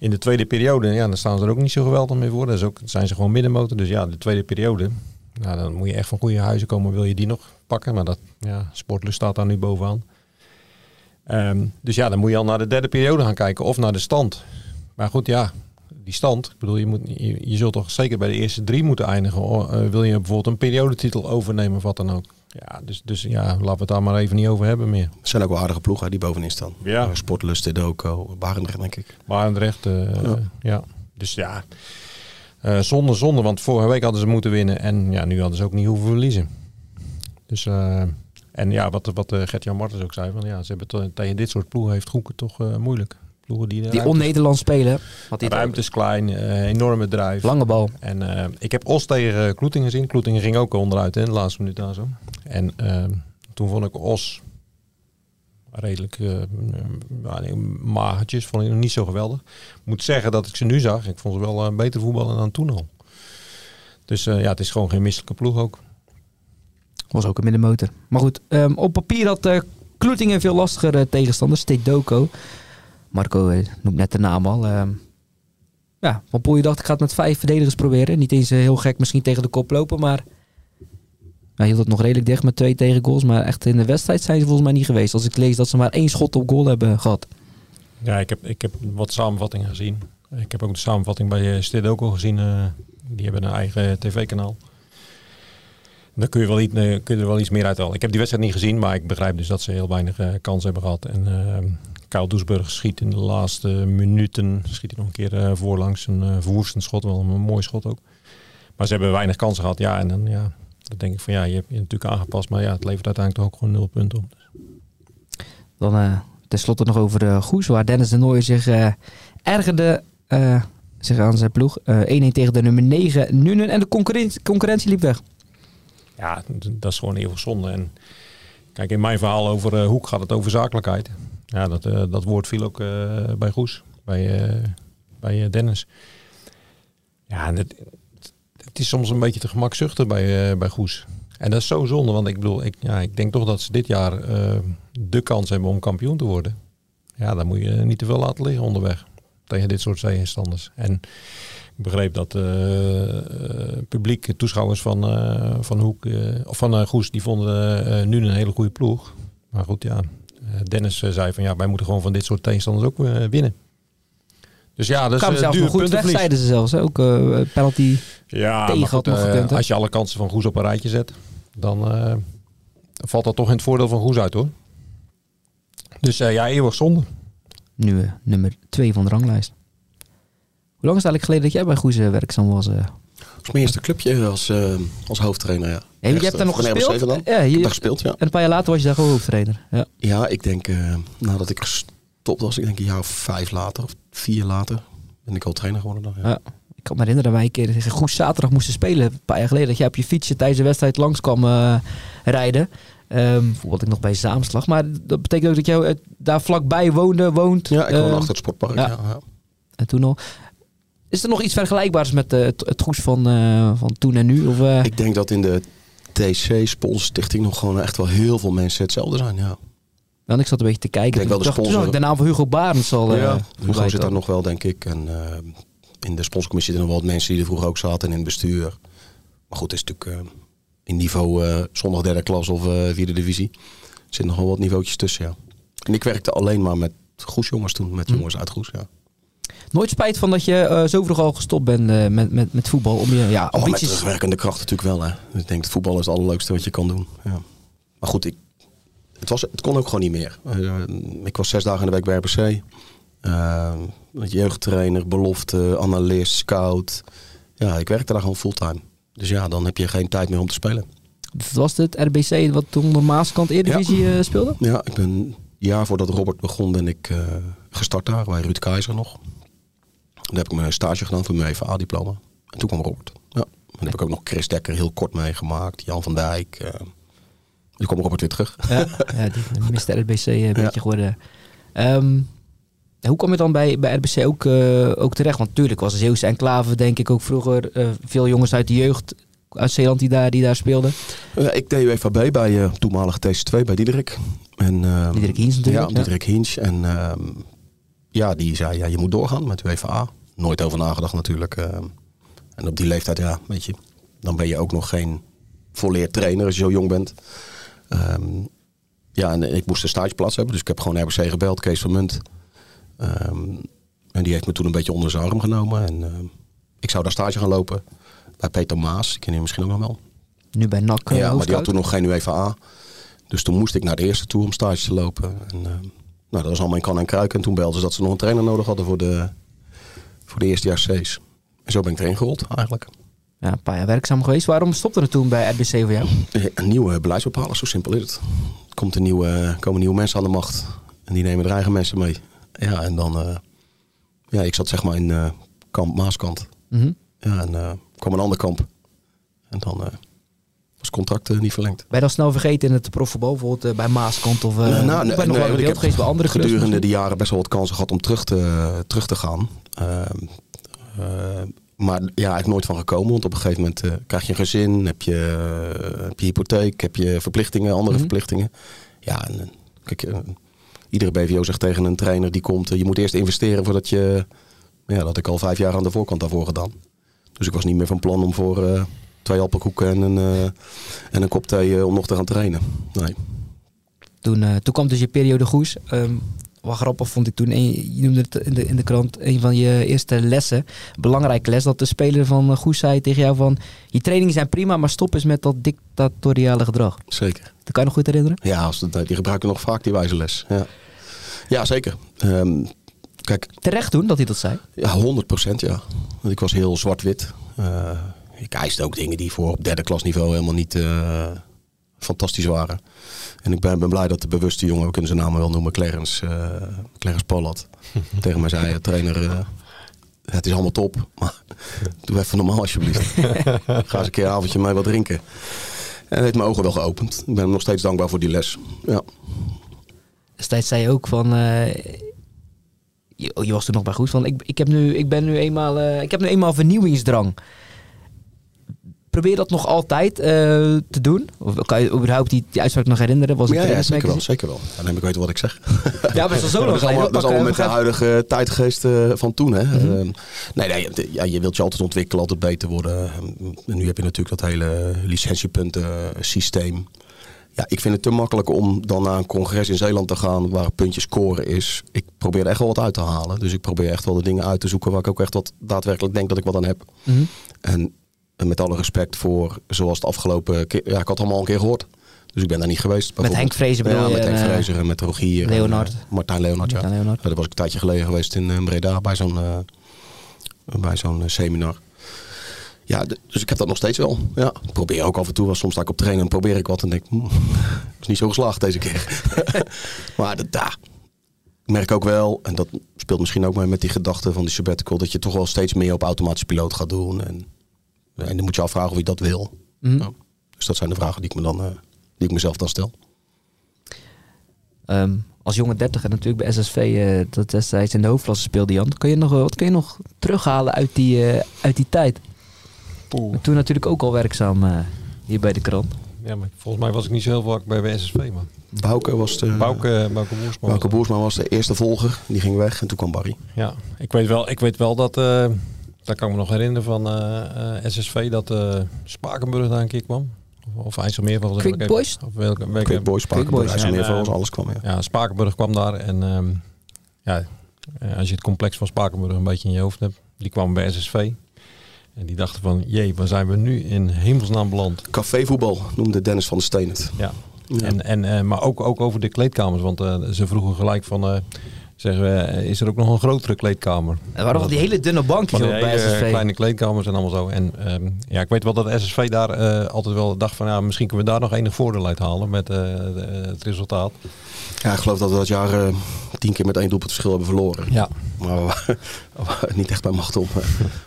in de tweede periode, ja, dan staan ze er ook niet zo geweldig mee voor. Dat is ook, zijn ze gewoon middenmotor. Dus ja, de tweede periode, nou, dan moet je echt van goede huizen komen. Wil je die nog pakken? Maar dat, ja, Sportlust staat daar nu bovenaan. Ehm, dus ja, dan moet je al naar de derde periode gaan kijken of naar de stand. Maar goed, ja, die stand. Ik bedoel, je, moet, je, zult toch zeker bij de eerste drie moeten eindigen. Uh, wil je bijvoorbeeld een periodetitel overnemen of wat dan ook. Ja, dus, dus ja, laten we het daar maar even niet over hebben meer. Er zijn ook wel aardige ploegen die bovenin staan. Ja. Uh, Sportlust, Doko, Barendrecht denk ik. Barendrecht, uh, ja. ja. Dus ja, uh, zonde, zonde. Want vorige week hadden ze moeten winnen. En ja, nu hadden ze ook niet hoeven verliezen. Dus, en ja, wat, wat Gert-Jan Martens ook zei. Van, ja, ze hebben tegen dit soort ploegen heeft Groeken toch moeilijk die, die on-Nederlands spelen. Had die ruimte is klein, uh, enorme drijf. Lange bal. En uh, ik heb Os tegen Kloetingen gezien. Kloetingen ging ook onderuit in de laatste minuut daar zo. En toen vond ik Os redelijk uh, magertjes. Vond ik nog niet zo geweldig. Moet zeggen dat ik ze nu zag. Ik vond ze wel beter voetballen dan toen al. Dus ja, het is gewoon geen misselijke ploeg ook. Was ook een middenmotor. Maar goed, um, op papier had Kloetingen veel lastigere tegenstanders. Steed Doko. Marco eh, noemt net de naam al. Uh, ja, Van Poel dacht ik ga het met vijf verdedigers proberen. Niet eens eh, heel gek misschien tegen de kop lopen, maar... Hij hield het nog redelijk dicht met twee tegengoals. Maar echt in de wedstrijd zijn ze volgens mij niet geweest. Als ik lees dat ze maar één schot op goal hebben gehad. Ja, ik heb, ik heb wat samenvattingen gezien. Ik heb ook de samenvatting bij uh, Stedoko gezien. die hebben een eigen tv-kanaal. Daar kun je, wel iets, kun je er wel iets meer uit halen. Ik heb die wedstrijd niet gezien, maar ik begrijp dus dat ze heel weinig kans hebben gehad. En ehm, Kyle Doesburg schiet in de laatste minuten schiet hij nog een keer uh, voorlangs. Een uh, verwoestend schot, wel een, mooi schot ook. Maar ze hebben weinig kansen gehad. Ja, en dan, ja, dan denk ik van ja, je hebt je natuurlijk aangepast. Maar ja, het levert uiteindelijk toch ook gewoon nul punten op. Dus. Dan uh, tenslotte nog over de Goes, waar Dennis de Nooijer zich ergerde zich aan zijn ploeg. 1-1 tegen de nummer 9 Nunen en de concurrentie, concurrentie liep weg. Ja, dat is gewoon eeuwig zonde. En kijk, in mijn verhaal over Hoek gaat het over zakelijkheid. Ja, dat, uh, dat woord viel ook uh, bij Goes, bij, uh, bij Dennis. Ja, het, het, is soms een beetje te gemakzuchtig bij, bij Goes. En dat is zo zonde, want ik bedoel, ik, ja, ik denk toch dat ze dit jaar de kans hebben om kampioen te worden. Ja, dan moet je niet te veel laten liggen onderweg tegen dit soort tegenstanders. En ik begreep dat publiek, toeschouwers van, van Hoek of van Goes, die vonden nu een hele goede ploeg. Maar goed, ja, eh, Dennis eh, zei van ja, wij moeten gewoon van dit soort tegenstanders ook eh, winnen. Dus ja, dus Kwam zelfs goed weg, zeiden ze zelfs. Ook uh, penalty ja, tegen had nog gekund. als je alle kansen van Goes op een rijtje zet, dan uh, valt dat toch in het voordeel van Goes uit hoor. Dus uh, ja, eeuwig zonde. Nu nummer 2 van de ranglijst. Hoe lang is het eigenlijk geleden dat jij bij Goes werkzaam was? Was mijn eerste clubje als, uh, als hoofdtrainer, ja. ja je hebt daar nog gespeeld? Ja, je, heb daar gespeeld, ja. En een paar jaar later was je daar gewoon hoofdtrainer. Ja, ja ik denk uh, nadat ik gestopt was, ik denk een jaar of vijf later, of vier later, ben ik al trainer geworden dan. Ja. ja. Ik kan me herinneren dat wij een keer tegen Goes zaterdag moesten spelen, een paar jaar geleden, dat jij op je fietsje tijdens de wedstrijd langs kwam uh, rijden. Um, bijvoorbeeld ik nog bij Zaamslag. Maar dat betekent ook dat jij daar vlakbij woonde, woont. Ja, ik woon um, achter het sportpark. Ja. ja. En toen al. Is er nog iets vergelijkbaars met uh, het, het Goes van, uh, van toen en nu? Of, uh... Ik denk dat in de TC Spons Stichting nog gewoon echt wel heel veel mensen hetzelfde zijn. Ja. Dan ik zat een beetje te kijken. Ik wel de dacht, sponsor... Toen de naam van Hugo Barens al. Ja, Hugo zit daar nog wel, denk ik. En in de sponsorcommissie zitten nog wel wat mensen die er vroeger ook zaten. En in het bestuur. Maar goed, het is natuurlijk in niveau zondag derde klas of vierde divisie. Er zit nog wel wat niveautjes tussen, ja. En ik werkte alleen maar met Goesjongens toen. Met hm. jongens uit Goes, ja. Nooit spijt van dat je uh, zo vroeg al gestopt bent uh, met, met, met voetbal? Om je, ja, ambities... Oh, met terugwerkende kracht natuurlijk wel. Hè. ik denk dat voetbal is het allerleukste wat je kan doen. Ja. Maar goed, ik, het, was, het kon ook gewoon niet meer. Uh, ik was zes dagen in de week bij RBC. jeugdtrainer, belofte, analist, scout. Ja, ik werkte daar gewoon fulltime. Dus ja, dan heb je geen tijd meer om te spelen. Was het RBC wat toen de Maaskant Eredivisie ja. speelde? Ja, ik ben een jaar voordat Robert begon ben ik gestart daar bij Ruud Keizer nog. Dan heb ik mijn stage gedaan voor mijn EVA-diploma. En toen kwam Robert. Ja. Dan heb ik ook nog Chris Dekker heel kort meegemaakt. Jan van Dijk. Uh, kwam Robert weer terug. Ja, ja die Mr. *laughs* RBC een ja. beetje geworden. Um, hoe kom je dan bij, bij RBC ook, uh, ook terecht? Want natuurlijk was de Zeeuwse enclave denk ik ook vroeger uh, veel jongens uit de jeugd uit Zeeland die daar, die daar speelden. Uh, ik deed UEVB bij toenmalige TC2 bij Diederik. En, uh, Diederik Hiens natuurlijk. Ja, Diederik Hiens. En ja, die zei ja, je moet doorgaan met UEFA nooit over nagedacht natuurlijk. Eh. en op die leeftijd, ja, weet je, dan ben je ook nog geen volleerd trainer als je zo jong bent. Ehm, ja, en ik moest een stageplaats hebben, dus ik heb gewoon RBC gebeld, Kees van Munt. Um, en die heeft me toen een beetje onder zijn arm genomen. En uh, ik zou daar stage gaan lopen bij Peter Maas, die ken je misschien ook nog wel. Nu bij NAC. Ja, maar die had toen nog geen UEFA. Dus toen moest ik naar de eerste tour om stage te lopen. En, uh, nou, dat was allemaal in kan en kruik. En toen belden ze dat ze nog een trainer nodig hadden voor de, voor de eerste jaar C's. En zo ben ik erin gerold eigenlijk. Ja, een paar jaar werkzaam geweest. Waarom stopte het toen bij RBC voor jou? Een nieuwe beleidsbepaler, zo simpel is het. Er komt een nieuwe, komen nieuwe mensen aan de macht. En die nemen er eigen mensen mee. Ja, en dan... Uh, ja, ik zat zeg maar in uh, kamp Maaskant. Mm -hmm. Ja, en uh, kwam een ander kamp. En dan was contract niet verlengd. Ben je dan snel vergeten in het profvoetbal, bijvoorbeeld bij Maaskant of uh, nou, nog nee, ik heb bij andere gedurende de jaren best wel wat kansen gehad om terug te, terug te gaan. Ehm, eh, maar ja, eigenlijk nooit van gekomen. Want op een gegeven moment uh, krijg je een gezin, heb je, uh, heb je hypotheek, heb je verplichtingen, andere mhm. verplichtingen. Ja, en, kijk, iedere BVO zegt tegen een trainer die komt, je moet eerst investeren voordat je... Ja, dat had ik al vijf jaar aan de voorkant daarvoor gedaan. Dus ik was niet meer van plan om voor twee appelkoeken en een, en een kop thee om nog te gaan trainen. Nee. Toen, toen kwam dus je periode Goes. Um, wat grappig vond ik toen, je noemde het in de, in de krant, een van je eerste lessen, belangrijke les, dat de speler van Goes zei tegen jou van, je trainingen zijn prima, maar stop eens met dat dictatoriale gedrag. Zeker. Dat kan je nog goed herinneren? Ja, als dat, die gebruiken nog vaak die wijze les. Ja, ja zeker. Um, kijk, Terecht doen dat hij dat zei? Ja, 100 procent ja. Ik was heel zwart-wit. Uh, ik eiste ook dingen die voor op derde klasniveau helemaal niet uh, fantastisch waren. En ik ben, ben, blij dat de bewuste jongen, we kunnen zijn naam wel noemen, Clarence, uh, Clarence Pollard, *laughs* tegen mij zei, trainer, uh, het is allemaal top, maar *laughs* doe even normaal alsjeblieft. *laughs* Ga eens een keer een avondje met mij wat drinken. En dat heeft mijn ogen wel geopend. Ik ben hem nog steeds dankbaar voor die les. Ja. Destijds zei je ook van... Uh, je, je, was toen nog bij goed van... Ik, ik, heb nu, ik, ben nu eenmaal, ik heb nu eenmaal vernieuwingsdrang. Probeer dat nog altijd uh, te doen? Of kan je überhaupt die, die uitspraak nog herinneren? Was ja, ja, zeker wel. Zeker wel. Dan heb ik weten wat ik zeg. Ja, maar dat is al zo lang geleden. Dat is allemaal met de huidige tijdgeest uh, van toen. Hè. Mm -hmm. nee, nee ja, je wilt je altijd ontwikkelen, altijd beter worden. En nu heb je natuurlijk dat hele licentiepunten systeem. Ja, ik vind het te makkelijk om dan naar een congres in Zeeland te gaan waar puntjes scoren is. Ik probeer er echt wel wat uit te halen. Dus ik probeer echt wel de dingen uit te zoeken waar ik ook echt wat daadwerkelijk denk dat ik wat aan heb. Mm -hmm. En met alle respect voor zoals het afgelopen keer. Ja, ik had het allemaal een keer gehoord. Dus ik ben daar niet geweest. Met Henk Vrezer bedoel ja, met Henk Vrezer en met Rogier. Leonard. En, uh, Martijn Leonard, ja. Leonard. Daar was ik een tijdje geleden geweest in uh, Breda bij zo'n uh, bij zo'n seminar. Ja, dus ik heb dat nog steeds wel. Ja, ik probeer ook af en toe, wel. soms sta ik op trainen en probeer ik wat en denk, *laughs* hm, is niet zo geslaagd deze keer. *laughs* maar dat, daar merk ook wel, en dat speelt misschien ook mee met die gedachte van die sabbatical, dat je toch wel steeds meer op automatische piloot gaat doen. En, en dan moet je afvragen of je dat wil. Mhm. dus dat zijn de vragen die ik, me dan, eh, die ik mezelf dan stel. Ehm, als jonge dertiger natuurlijk bij SSV eh, dat destijds in de hoofdklasse speelde Jan. Kun je nog, wat kun je nog terughalen uit die, eh, uit die tijd? Toen natuurlijk ook al werkzaam eh, hier bij de krant. Ja, maar volgens mij was ik niet zo heel vaak bij SSV, man. Bouke was de... Bouke, Bouke Boersma. Bouke Boersma was de eerste volger. Die ging weg en toen kwam Barry. Ja, ik weet wel, ik weet wel dat... Daar kan ik me nog herinneren van SSV dat Spakenburg daar een keer kwam. Of IJsselmeer was Quick Boys? Of welke, welke, Quick Boys, Spakenburg, IJsselmeer ja, alles kwam. Ja. ja, Spakenburg kwam daar en um, ja, als je het complex van Spakenburg een beetje in je hoofd hebt, die kwam bij SSV. En die dachten van, jee, waar zijn we nu in hemelsnaam beland? Cafévoetbal noemde Dennis van der Steen het. Ja, ja. En, en, uh, maar ook, ook over de kleedkamers, want uh, ze vroegen gelijk van... Uh, zeggen we, is er ook nog een grotere kleedkamer? Er waren wel die hele dunne bankjes op bij SSV. kleine kleedkamers en allemaal zo. En um, ja, ik weet wel dat SSV daar uh, altijd wel dacht van, ja, misschien kunnen we daar nog enig voordeel uit halen met uh, de, het resultaat. Ja, ik geloof dat we dat jaar uh, tien keer met één doelpunt verschil hebben verloren. Ja. Maar we *laughs* waren niet echt bij macht om,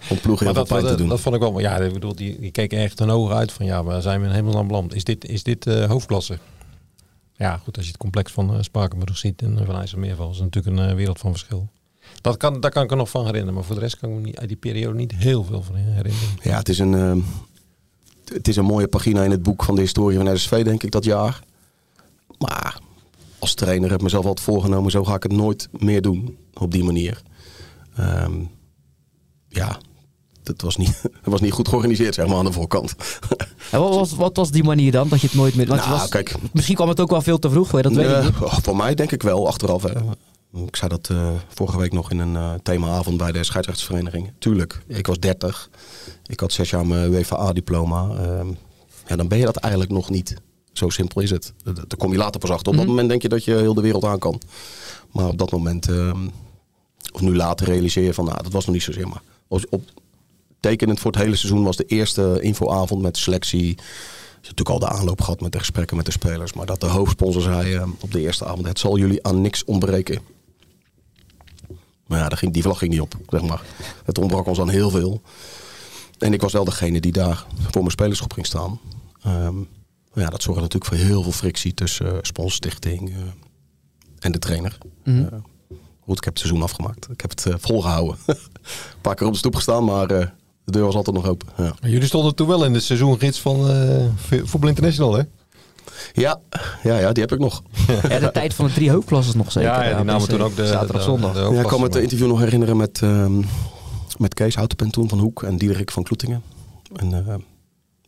om ploegen heel veel pijn te doen. Dat vond ik wel, ja, ik bedoel, die, die keken echt ten ogen uit van, ja, we zijn we helemaal aan beland. Is dit, is dit hoofdklasse? Ja, goed, als je het complex van uh, Spakenburg ziet en uh, van IJsselmeerval, is natuurlijk een uh, wereld van verschil. Dat kan, daar kan ik er nog van herinneren, maar voor de rest kan ik me uit die periode niet heel veel van herinneren. Ja, het is een, uh, het is een mooie pagina in het boek van de historie van SSV, denk ik, dat jaar. Maar als trainer heb ik mezelf altijd voorgenomen, zo ga ik het nooit meer doen op die manier. Um, ja, dat was niet, *laughs* dat was niet goed georganiseerd, zeg maar, aan de voorkant. En wat, was, wat was die manier dan, dat je het nooit meer... Nou, was, kijk, misschien kwam het ook wel veel te vroeg, dat weet ik niet. Oh, voor mij denk ik wel, achteraf. Hè. Ik zei dat uh, vorige week nog in een uh, themaavond bij de scheidsrechtsvereniging. Tuurlijk, ik was 30. Ik had zes jaar mijn WVA-diploma. Uh, ja, dan ben je dat eigenlijk nog niet. Zo simpel is het. Daar kom je later pas achter. Op mm -hmm. dat moment denk je dat je heel de wereld aan kan. Maar op dat moment, ehm, of nu later, realiseer je van, nou, dat was nog niet zozeer. Maar op, tekenend voor het hele seizoen was de eerste infoavond met selectie. Hebt natuurlijk al de aanloop gehad met de gesprekken met de spelers. Maar dat de hoofdsponsor zei uh, op de eerste avond: Het zal jullie aan niks ontbreken. Maar ja, ging, die vlag ging niet op, zeg maar. Het ontbrak ons aan heel veel. En ik was wel degene die daar voor mijn spelersgroep ging staan. Um, ja, dat zorgde natuurlijk voor heel veel frictie tussen uh, sponsorstichting uh, en de trainer. Mm -hmm. uh, goed, ik heb het seizoen afgemaakt. Ik heb het volgehouden. *laughs* Een paar keer op de stoep gestaan, maar de deur was altijd nog open. Ja. Jullie stonden toen wel in de seizoengids van Voetbal International, hè? Ja, ja, ja, die heb ik nog. *laughs* Ja, de tijd van de drie hoofdklassen nog zeker. Ja, ja die namen toen ook de zaterdag, zondag. De, ja, ik kan me het interview nog herinneren met, um, met Kees Houtenpen toen van Hoek en Diederik van Kloetingen. En uh,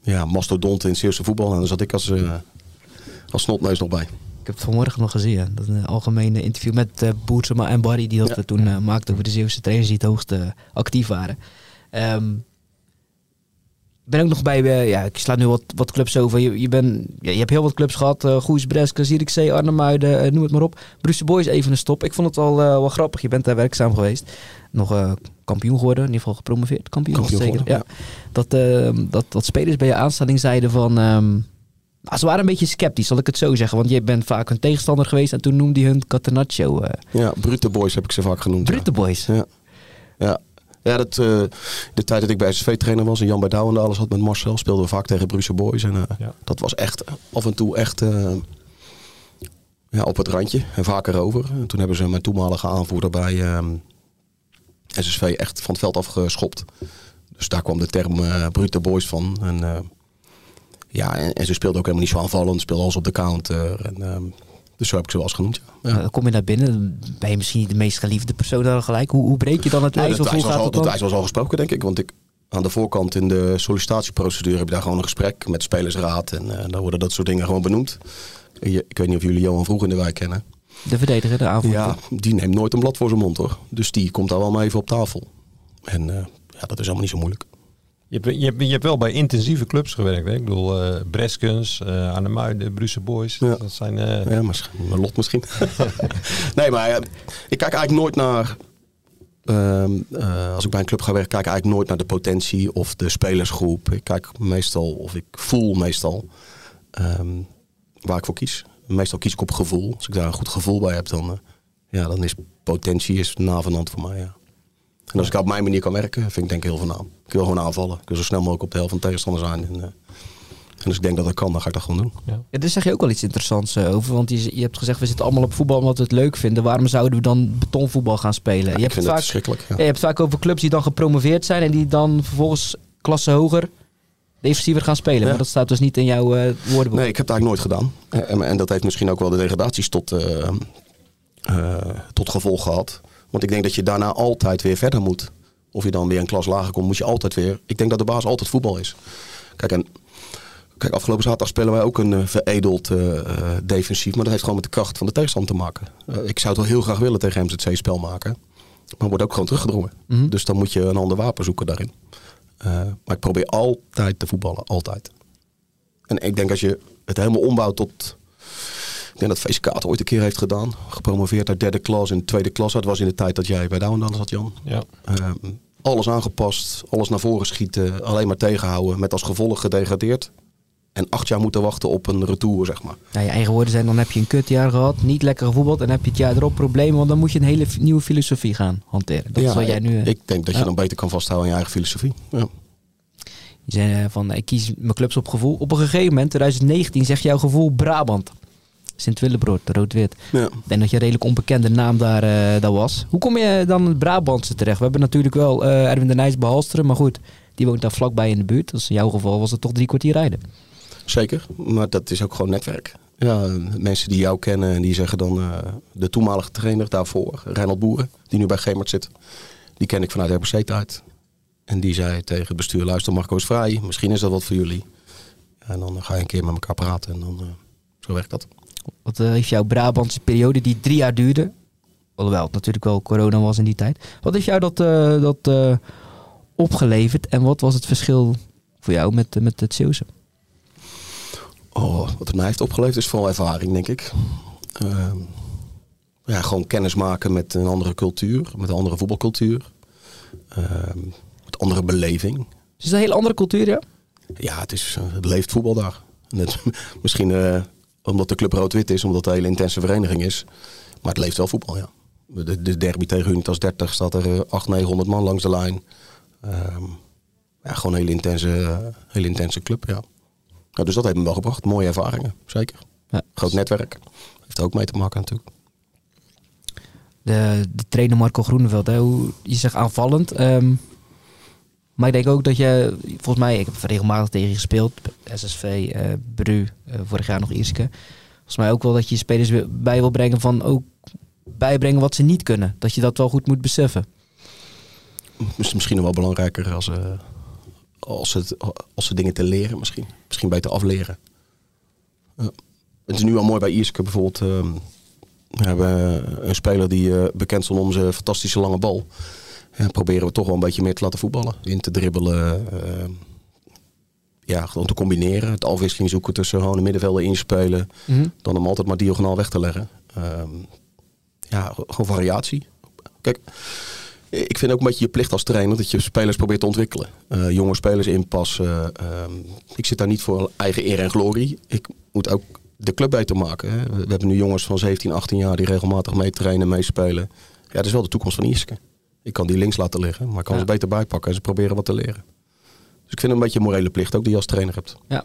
ja, mastodont in Zeeuwse voetbal. En daar zat ik als, uh, als snotneus nog bij. Ik heb het vanmorgen nog gezien. Dat een algemene interview met uh, Boertsema en Barry die dat ja. toen uh, maakten over de Zeeuwse trainers die het hoogst actief waren. Um, ben ook nog bij, uh, ja, ik sla nu wat, wat clubs over. Je, je, ben, ja, je hebt heel wat clubs gehad. Uh, Goes, Breske, Zierikzee, Arnhemuiden, uh, noem het maar op. Brussel Boys even een stop. Ik vond het al wel grappig. Je bent daar werkzaam geweest. Nog kampioen geworden, in ieder geval gepromoveerd. Kampioen, kampioen zeker. Ja. Dat, dat, dat spelers bij je aanstelling zeiden van... Um, nou, ze waren een beetje sceptisch, zal ik het zo zeggen. Want je bent vaak een tegenstander geweest en toen noemde hij hun Catenaccio. Ja, Brute Boys heb ik ze vaak genoemd. Brute ja. Boys? Ja. Ja, ja, dat, uh, de tijd dat ik bij SSV-trainer was en Jan bij Douwende alles had met Marcel, speelden we vaak tegen Brussel Boys. En uh, ja. dat was echt af en toe echt uh, ja, op het randje en vaker over. En toen hebben ze mijn toenmalige aanvoerder bij SSV echt van het veld afgeschopt. Dus daar kwam de term Brute Boys van. En, ja, en, en, ze speelden ook helemaal niet zo aanvallend, speelden alles op de counter. En, dus zo heb ik ze wel eens genoemd. Ja. Ja. Dan kom je naar binnen, ben je misschien niet de meest geliefde persoon daar gelijk. Hoe, hoe breek je dan het ijs? Ja, of hoe gaat het al, dan? dat ijs was al gesproken, denk ik. Want ik, aan de voorkant in de sollicitatieprocedure heb je daar gewoon een gesprek met de spelersraad. En uh, dan worden dat soort dingen gewoon benoemd. Je, ik weet niet of jullie Johan Vroeg in de wijk kennen. De verdediger, de avond. Ja, die neemt nooit een blad voor zijn mond hoor. Dus die komt daar wel maar even op tafel. En uh, ja, dat is allemaal niet zo moeilijk. Je hebt, je, hebt, je hebt wel bij intensieve clubs gewerkt. Hè? Ik bedoel, uh, Breskens, uh, Brussel Boys. Ja. Dat zijn... Uh... Ja, maar mijn lot misschien. *laughs* nee, maar ik kijk eigenlijk nooit naar... als ik bij een club ga werken, kijk ik eigenlijk nooit naar de potentie of de spelersgroep. Ik kijk meestal, of ik voel meestal um, waar ik voor kies. Meestal kies ik op gevoel. Als ik daar een goed gevoel bij heb, dan, ja, dan is potentie is navenant voor mij. Ja. En als ik op mijn manier kan werken, vind ik denk ik heel veel naam. Ik wil gewoon aanvallen. Ik wil zo snel mogelijk op de helft van de tegenstander zijn. En, uh, en als ik denk dat dat kan, dan ga ik dat gewoon doen. Ja. ja daar zeg je ook wel iets interessants uh, over. Want je, je hebt gezegd, we zitten allemaal op voetbal omdat we het leuk vinden. Waarom zouden we dan betonvoetbal gaan spelen? Ja, je hebt vind het vaak, verschrikkelijk. Ja. je hebt vaak over clubs die dan gepromoveerd zijn. En die dan vervolgens klasse hoger defensiever gaan spelen. Maar dat staat dus niet in jouw uh, woordenboek. Nee, ik heb het eigenlijk nooit gedaan. En, en, dat heeft misschien ook wel de degradaties tot, tot gevolg gehad. Want ik denk dat je daarna altijd weer verder moet. Of je dan weer een klas lager komt, moet je altijd weer. Ik denk dat de baas altijd voetbal is. Kijk, en Kijk, afgelopen zaterdag spelen wij ook een uh, veredeld uh, defensief. Maar dat heeft gewoon met de kracht van de tegenstander te maken. ik zou het wel heel graag willen tegen MZC spel maken. Maar wordt ook gewoon teruggedrongen. Mm Dus dan moet je een ander wapen zoeken daarin. maar ik probeer altijd te voetballen. Altijd. En ik denk als je het helemaal ombouwt tot... Ik denk dat VSK het ooit een keer heeft gedaan. Gepromoveerd uit derde klas en tweede klas. Dat was in de tijd dat jij bij Douwen zat, Jan. Ja. Ehm, alles aangepast, alles naar voren schieten, alleen maar tegenhouden. Met als gevolg gedegradeerd. En acht jaar moeten wachten op een retour, zeg maar. Ja, je eigen woorden zijn, dan heb je een kutjaar gehad, niet lekker gevoetbald. En heb je het jaar erop problemen, want dan moet je een hele nieuwe filosofie gaan hanteren. Dat ja, is wat jij nu... Ik denk dat je dan beter kan vasthouden aan je eigen filosofie. Ja. Je zei van, ik kies mijn clubs op gevoel. Op een gegeven moment, 2019, zeg jouw gevoel Brabant. Sint-Willebrood, rood-wit. Ja. Ik denk dat je een redelijk onbekende naam daar, uh, daar was. Hoe kom je dan het Brabantse terecht? We hebben natuurlijk wel uh, Erwin de Nijs behalsteren, maar goed, die woont daar vlakbij in de buurt. Dus in jouw geval was het toch drie kwartier rijden. Zeker, maar dat is ook gewoon netwerk. Ja, mensen die jou kennen en die zeggen dan uh, de toenmalige trainer daarvoor, Reinald Boeren, die nu bij Gemert zit. Die ken ik vanuit RBC-tijd. En die zei tegen het bestuur, luister Marco is vrij, misschien is dat wat voor jullie. En dan ga je een keer met elkaar praten en dan, uh, zo werkt dat. Wat uh, heeft jouw Brabantse periode die drie jaar duurde, alhoewel het natuurlijk wel corona was in die tijd. Wat heeft jou dat, dat opgeleverd en wat was het verschil voor jou met, met het Zeeuwse? Oh, wat het mij heeft opgeleverd is vooral ervaring, denk ik. Uh, ja, gewoon kennis maken met een andere cultuur, met een andere voetbalcultuur. Uh, met andere beleving. Is het een hele andere cultuur, ja? Ja, het, is, het leeft voetbal daar. Net, *laughs* misschien eh, omdat de club rood-wit is, omdat het een hele intense vereniging is. Maar het leeft wel voetbal, ja. De, de derby tegen Unitas 30 staat er 800, 900 man langs de lijn. Ehm, ja, gewoon een hele intense, hele intense club, ja. Ja, dus dat heeft me wel gebracht. Mooie ervaringen, zeker. Ja. Groot netwerk. Heeft er ook mee te maken natuurlijk. De, de trainer Marco Groeneveld, hè, hoe, je zegt aanvallend. Um, maar ik denk ook dat je, volgens mij, ik heb regelmatig tegen je gespeeld. SSV, uh, eh, Bru, uh, vorig jaar nog Ierske. Volgens mij ook wel dat je spelers bij wil brengen van ook bijbrengen wat ze niet kunnen. Dat je dat wel goed moet beseffen. Misschien nog wel belangrijker als, uh, als, het, als ze dingen te leren misschien. Misschien beter afleren. Ja. Het is nu al mooi bij Ierske bijvoorbeeld. Uh, we hebben een speler die bekend stond om zijn fantastische lange bal. En proberen we toch wel een beetje meer te laten voetballen. In te dribbelen. Uh, ja, gewoon te combineren. Het afwisseling zoeken tussen gewoon de middenvelden inspelen. Mm -hmm. Dan hem altijd maar diagonaal weg te leggen. Ehm, ja, gewoon variatie. Kijk, ik vind ook een beetje je plicht als trainer dat je spelers probeert te ontwikkelen. Uh, jonge spelers inpassen. Uh, ik zit daar niet voor eigen eer en glorie. Ik moet ook de club beter maken. Hè. We, hebben nu jongens van 17, 18 jaar die regelmatig meetrainen, meespelen. Ja, dat is wel de toekomst van Ierske. Ik kan die links laten liggen, maar ik kan ja. ze beter bijpakken en ze proberen wat te leren. Dus ik vind het een beetje een morele plicht ook die je als trainer hebt. Ja.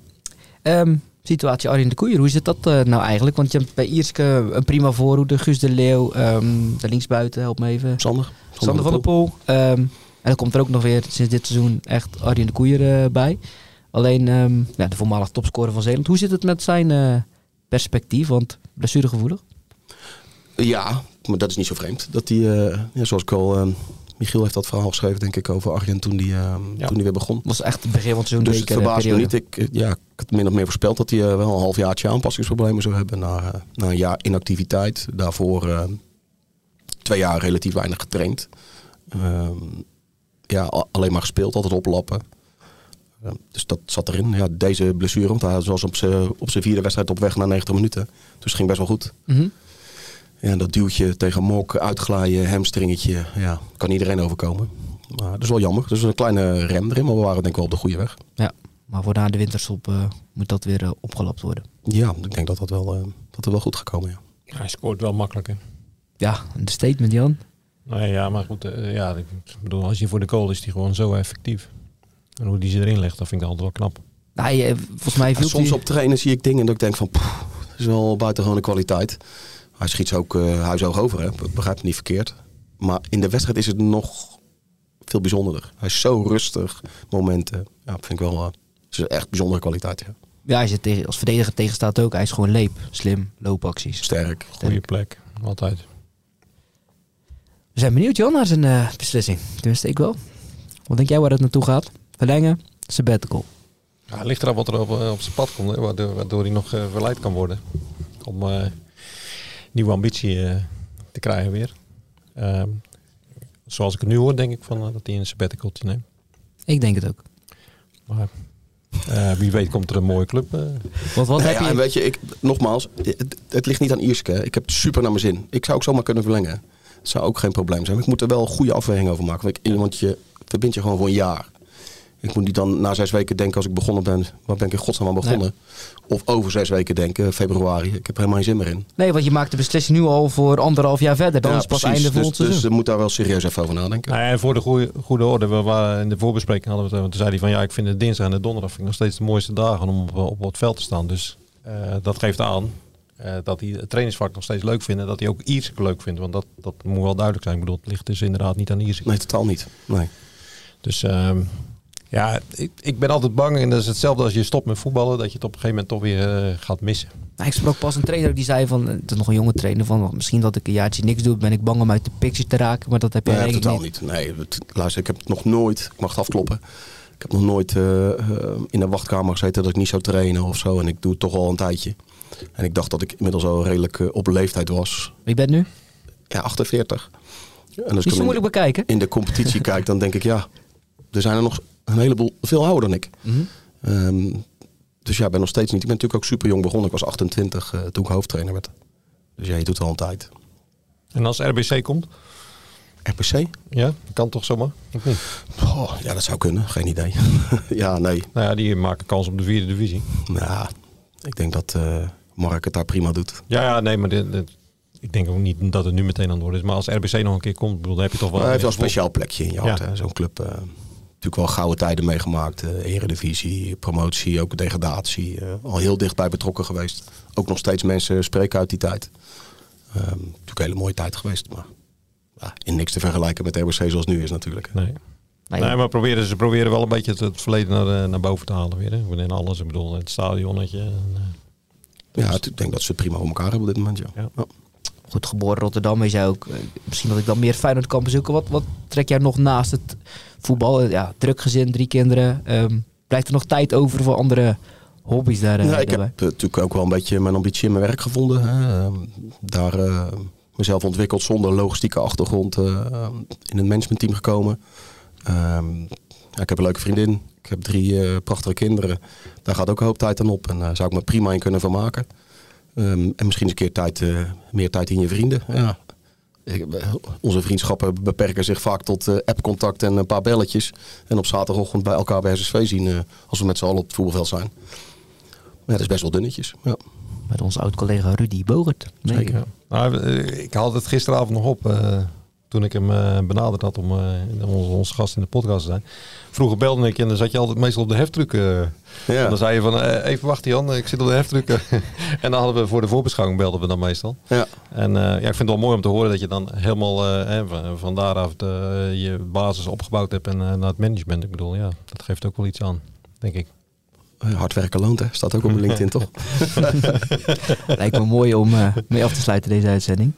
Um, situatie Arjen de Koeier, hoe zit dat uh, nou eigenlijk? Want je hebt bij Ierske een prima voorhoede. Guus de Leeuw, um, de linksbuiten, help me even. Sander. Sander van der Poel. Um, en dan komt er ook nog weer sinds dit seizoen echt Arjen de Koeier uh, bij. Alleen um, ja, de voormalige topscorer van Zeeland. Hoe zit het met zijn uh, perspectief? Want blessuregevoelig? Ja, maar dat is niet zo vreemd. Dat die, ja, zoals ik al... Michiel heeft dat verhaal geschreven, denk ik, over Arjen toen die, ja. toen die weer begon. Dat was echt het begin van seizoen. Dus het verbaast me niet. Ik, ja, ik had min of meer voorspeld dat hij uh, wel een halfjaartje aanpassingsproblemen zou hebben. Na, uh, na een jaar inactiviteit. Daarvoor twee jaar relatief weinig getraind. Ehm, ja, alleen maar gespeeld, altijd oplappen. Ehm, dus dat zat erin. Ja, deze blessure, want hij was op zijn op vierde wedstrijd op weg naar 90 minuten. Dus het ging best wel goed. Mm -hmm. Ja, dat duwtje tegen Mok, uitglijden, hamstringetje, ja, kan iedereen overkomen. Maar dat is wel jammer. Dus een kleine rem erin, maar we waren denk ik wel op de goede weg. Ja, maar voor na de winterstop uh, moet dat weer uh, opgelapt worden. Ja, ik denk dat dat wel, uh, dat er wel goed gaat komen, ja. Hij scoort wel makkelijk, hè? Ja, een statement Jan. Nee, ja, maar goed. Uh, ja, ik bedoel, als je voor de goal is die gewoon zo effectief. En hoe die ze erin legt, dat vind ik altijd wel knap. Nee, volgens mij ja, soms op trainen zie ik dingen dat ik denk van, pff, dat is wel buitengewone kwaliteit. Hij schiet ze ook uh, huishoog over, hè? begrijp het niet verkeerd. Maar in de wedstrijd is het nog veel bijzonderder. Hij is zo rustig, momenten. Ja, vind ik wel, uh, is echt bijzondere kwaliteit. Ja, ja als je tegen, als verdediger tegenstaat ook. Hij is gewoon leep, slim, loopacties. Sterk. Goede plek, altijd. We zijn benieuwd, Jan, naar zijn uh, beslissing. Tenminste, ik wel. Wat denk jij waar het naartoe gaat? Verlengen, sabbatical. Ja, het ligt erop wat er op, op zijn pad komt, waardoor, waardoor hij nog uh, verleid kan worden. Om uh, nieuwe ambitie uh, te krijgen weer. Ehm, zoals ik het nu hoor, denk ik van, dat hij een sabbatical neemt. Ik denk het ook. Maar wie weet komt er een mooie club. Wat, wat heb ja, je? weet je, ik, nogmaals, het, het, ligt niet aan Ierske. Ik heb het super naar mijn zin. Ik zou ook zomaar kunnen verlengen. Dat zou ook geen probleem zijn. Maar ik moet er wel een goede afweging over maken. Want je verbindt je gewoon voor een jaar. Ik moet niet dan na zes weken denken als ik begonnen ben, waar ben ik in godsnaam aan begonnen? Nee. Of over zes weken denken, februari. Ik heb er helemaal geen zin meer in. Nee, want je maakt de beslissing nu al voor anderhalf jaar verder. Dan ja, is pas precies. einde dus, volgend Dus je moet daar wel serieus even over nadenken. Nou ja, en voor de goede, goede orde, we waren in de voorbespreking hadden we het, toen zei hij van ja, ik vind de dinsdag en de donderdag vind ik nog steeds de mooiste dagen om op, op het veld te staan. Dus uh, dat geeft aan uh, dat hij het trainingsvak nog steeds leuk vindt en dat hij ook Iersik leuk vindt. Want dat, dat moet wel duidelijk zijn. Ik bedoel, het ligt dus inderdaad niet aan Iersik. Nee, totaal niet. Nee. Dus um, ja, ik, ik, ben altijd bang, en dat is hetzelfde als je stopt met voetballen, dat je het op een gegeven moment toch weer uh, gaat missen. Nou, ik sprak pas een trainer die zei van, het is nog een jonge trainer, van misschien dat ik een jaartje niks doe, ben ik bang om uit de picture te raken, maar dat heb je nee, totaal niet. Nee, het, luister, ik heb het nog nooit, ik mag het afkloppen, ik heb nog nooit uh, uh, in de wachtkamer gezeten dat ik niet zou trainen of zo en ik doe het toch al een tijdje. En ik dacht dat ik inmiddels al redelijk uh, op leeftijd was. Wie bent nu? Ja, 48. En als ik zo moeilijk bekijken. In de competitie *laughs* kijk, dan denk ik ja, er zijn er nog een heleboel veel ouder dan ik. Mm -hmm. um, dus ja, ik ben nog steeds niet. Ik ben natuurlijk ook super jong begonnen. Ik was 28 uh, toen ik hoofdtrainer werd. Dus ja, je doet al een tijd. En als RBC komt? RBC? Ja, kan toch zomaar? Oh, ja, dat zou kunnen. Geen idee. *laughs* ja, nee. Nou ja, die maken kans op de vierde divisie. Nou, ik denk dat uh, Mark het daar prima doet. Ja, ja nee, maar dit, dit, ik denk ook niet dat het nu meteen aan het worden is. Maar als RBC nog een keer komt, bedoel, dan heb je toch wel... Hij heeft wel een speciaal plekje in je hart. Ja. Zo'n club... Uh, natuurlijk wel gouden tijden meegemaakt. Uh, eredivisie, promotie, ook degradatie. Uh, al heel dichtbij betrokken geweest. Ook nog steeds mensen spreken uit die tijd. Um, natuurlijk een hele mooie tijd geweest. Maar ja, in niks te vergelijken met RBC zoals het nu is natuurlijk. Nee. Nee, nee maar proberen, ze proberen wel een beetje het, het verleden naar, naar boven te halen weer. Hè. In alles, ik bedoel, het stadionnetje. En, uh, ja, ik denk dat ze het prima op elkaar hebben op dit moment, ja. ja. ja. Goed, geboren Rotterdam is jij ook. Misschien dat ik dan meer Feyenoord kan bezoeken. Wat, wat trek jij nog naast het voetbal? Ja, druk gezin, drie kinderen. Um, blijft er nog tijd over voor andere hobby's daar? Ja, ik heb uh, natuurlijk ook wel een beetje mijn ambitie in mijn werk gevonden. Hè. Uh, daar uh, mezelf ontwikkeld zonder logistieke achtergrond in het managementteam gekomen. Ja, ik heb een leuke vriendin. Ik heb drie prachtige kinderen. Daar gaat ook een hoop tijd aan op. En daar zou ik me prima in kunnen vermaken. Um, en misschien eens een keer tijd, meer tijd in je vrienden. Ja, onze vriendschappen beperken zich vaak tot uh, appcontact en een paar belletjes. En op zaterdagochtend bij elkaar bij SSV zien uh, als we met z'n allen op het voetbalveld zijn. Maar ja, dat is best wel dunnetjes. Ja. Met onze oud-collega Rudy Bogert. Zeker. Nou, ik haalde het gisteravond nog op. Uh, toen ik hem benaderd had om onze, onze gast in de podcast te zijn. Vroeger belde ik en dan zat je altijd meestal op de heftruck. Ja. Dan zei je van, even wachten Jan, ik zit op de heftruck. *laughs* *laughs* en dan hadden we voor de voorbeschouwing belden we dan meestal. Ja. En uh, ja, ik vind het wel mooi om te horen dat je dan helemaal uh, van, van daaraf de, je basis opgebouwd hebt en uh, naar het management. Ik bedoel, ja, dat geeft ook wel iets aan, denk ik. Hard werken loont, hè? Staat ook op mijn LinkedIn, toch? *laughs* Lijkt me mooi om mee af te sluiten deze uitzending.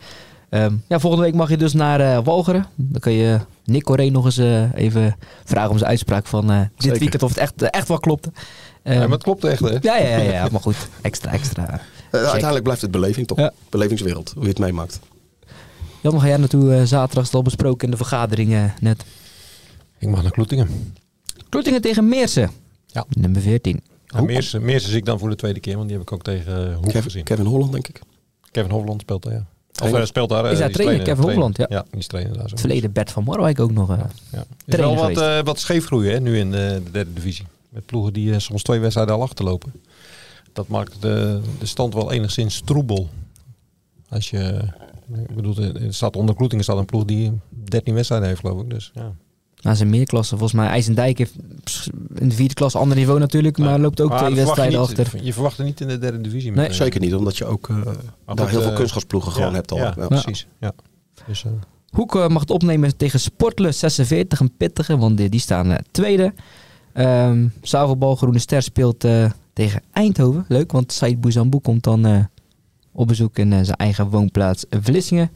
Um, ja, volgende week mag je dus naar uh, Walcheren. Dan kun je Nick Coré nog eens uh, even vragen om zijn uitspraak van uh, dit weekend of het echt, echt wel klopt. Um, ja, maar het klopt echt, hè? Ja, ja, ja, ja maar goed. Extra, extra. uiteindelijk blijft het beleving, toch? Ja. Belevingswereld, hoe je het meemaakt. Jan, ga jij naartoe zaterdag is al besproken in de vergadering net? Ik mag naar Kloetingen. Kloetingen tegen Meersen. Ja. Nummer 14. Ja, Meersen, Meersen zie ik dan voor de tweede keer, want die heb ik ook tegen Hoek Kevin, gezien. Kevin Holland, denk ik. Kevin Holland speelt daar, ja. Of hij speelt daar. Is hij trainer, Kevin Holland? Ja. ja, die is trainer daar zo. Het verleden Bert van Marwijk ook nog. Uh, ja. Is wel wat, uh, wat scheefgroeien hè, nu in de, de derde divisie. Met ploegen die uh, soms twee wedstrijden al achterlopen. Dat maakt de, de stand wel enigszins troebel. Als je, ik bedoel, het staat onder Kloetingen staat een ploeg die 13 wedstrijden heeft, geloof ik. Dus ja. Nou, zijn meer klassen. Volgens mij IJsendijk heeft in de vierde klas ander niveau natuurlijk, maar loopt ook twee wedstrijden je achter. Je verwacht er niet in de derde divisie. Nee, zeker niet, omdat je ook uh, daar heel veel uh, kunstgrasploegen gewoon hebt al. Ja, ja. precies. Ja. Dus, uh, Hoek mag het opnemen tegen Sportlus 46, een pittige, want die, die staan tweede. Um, Zavelbal Groene Ster speelt tegen Eindhoven. Leuk, want Said Bouzambou komt dan op bezoek in zijn eigen woonplaats Vlissingen.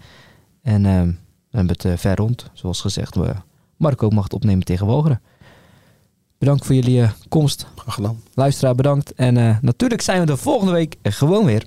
En ehm, we hebben het ver rond, zoals gezegd. We Marco mag het opnemen tegen Walcheren. Bedankt voor jullie uh, komst. Graag gedaan. Luisteraar, bedankt. En uh, natuurlijk zijn we de volgende week gewoon weer.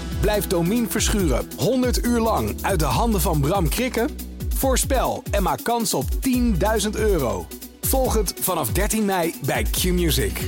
Blijf Domine verschuren 100 uur lang uit de handen van Bram Krikken? Voorspel en maak kans op 10.000 euro. Volg het vanaf 13 mei bij Q-Music.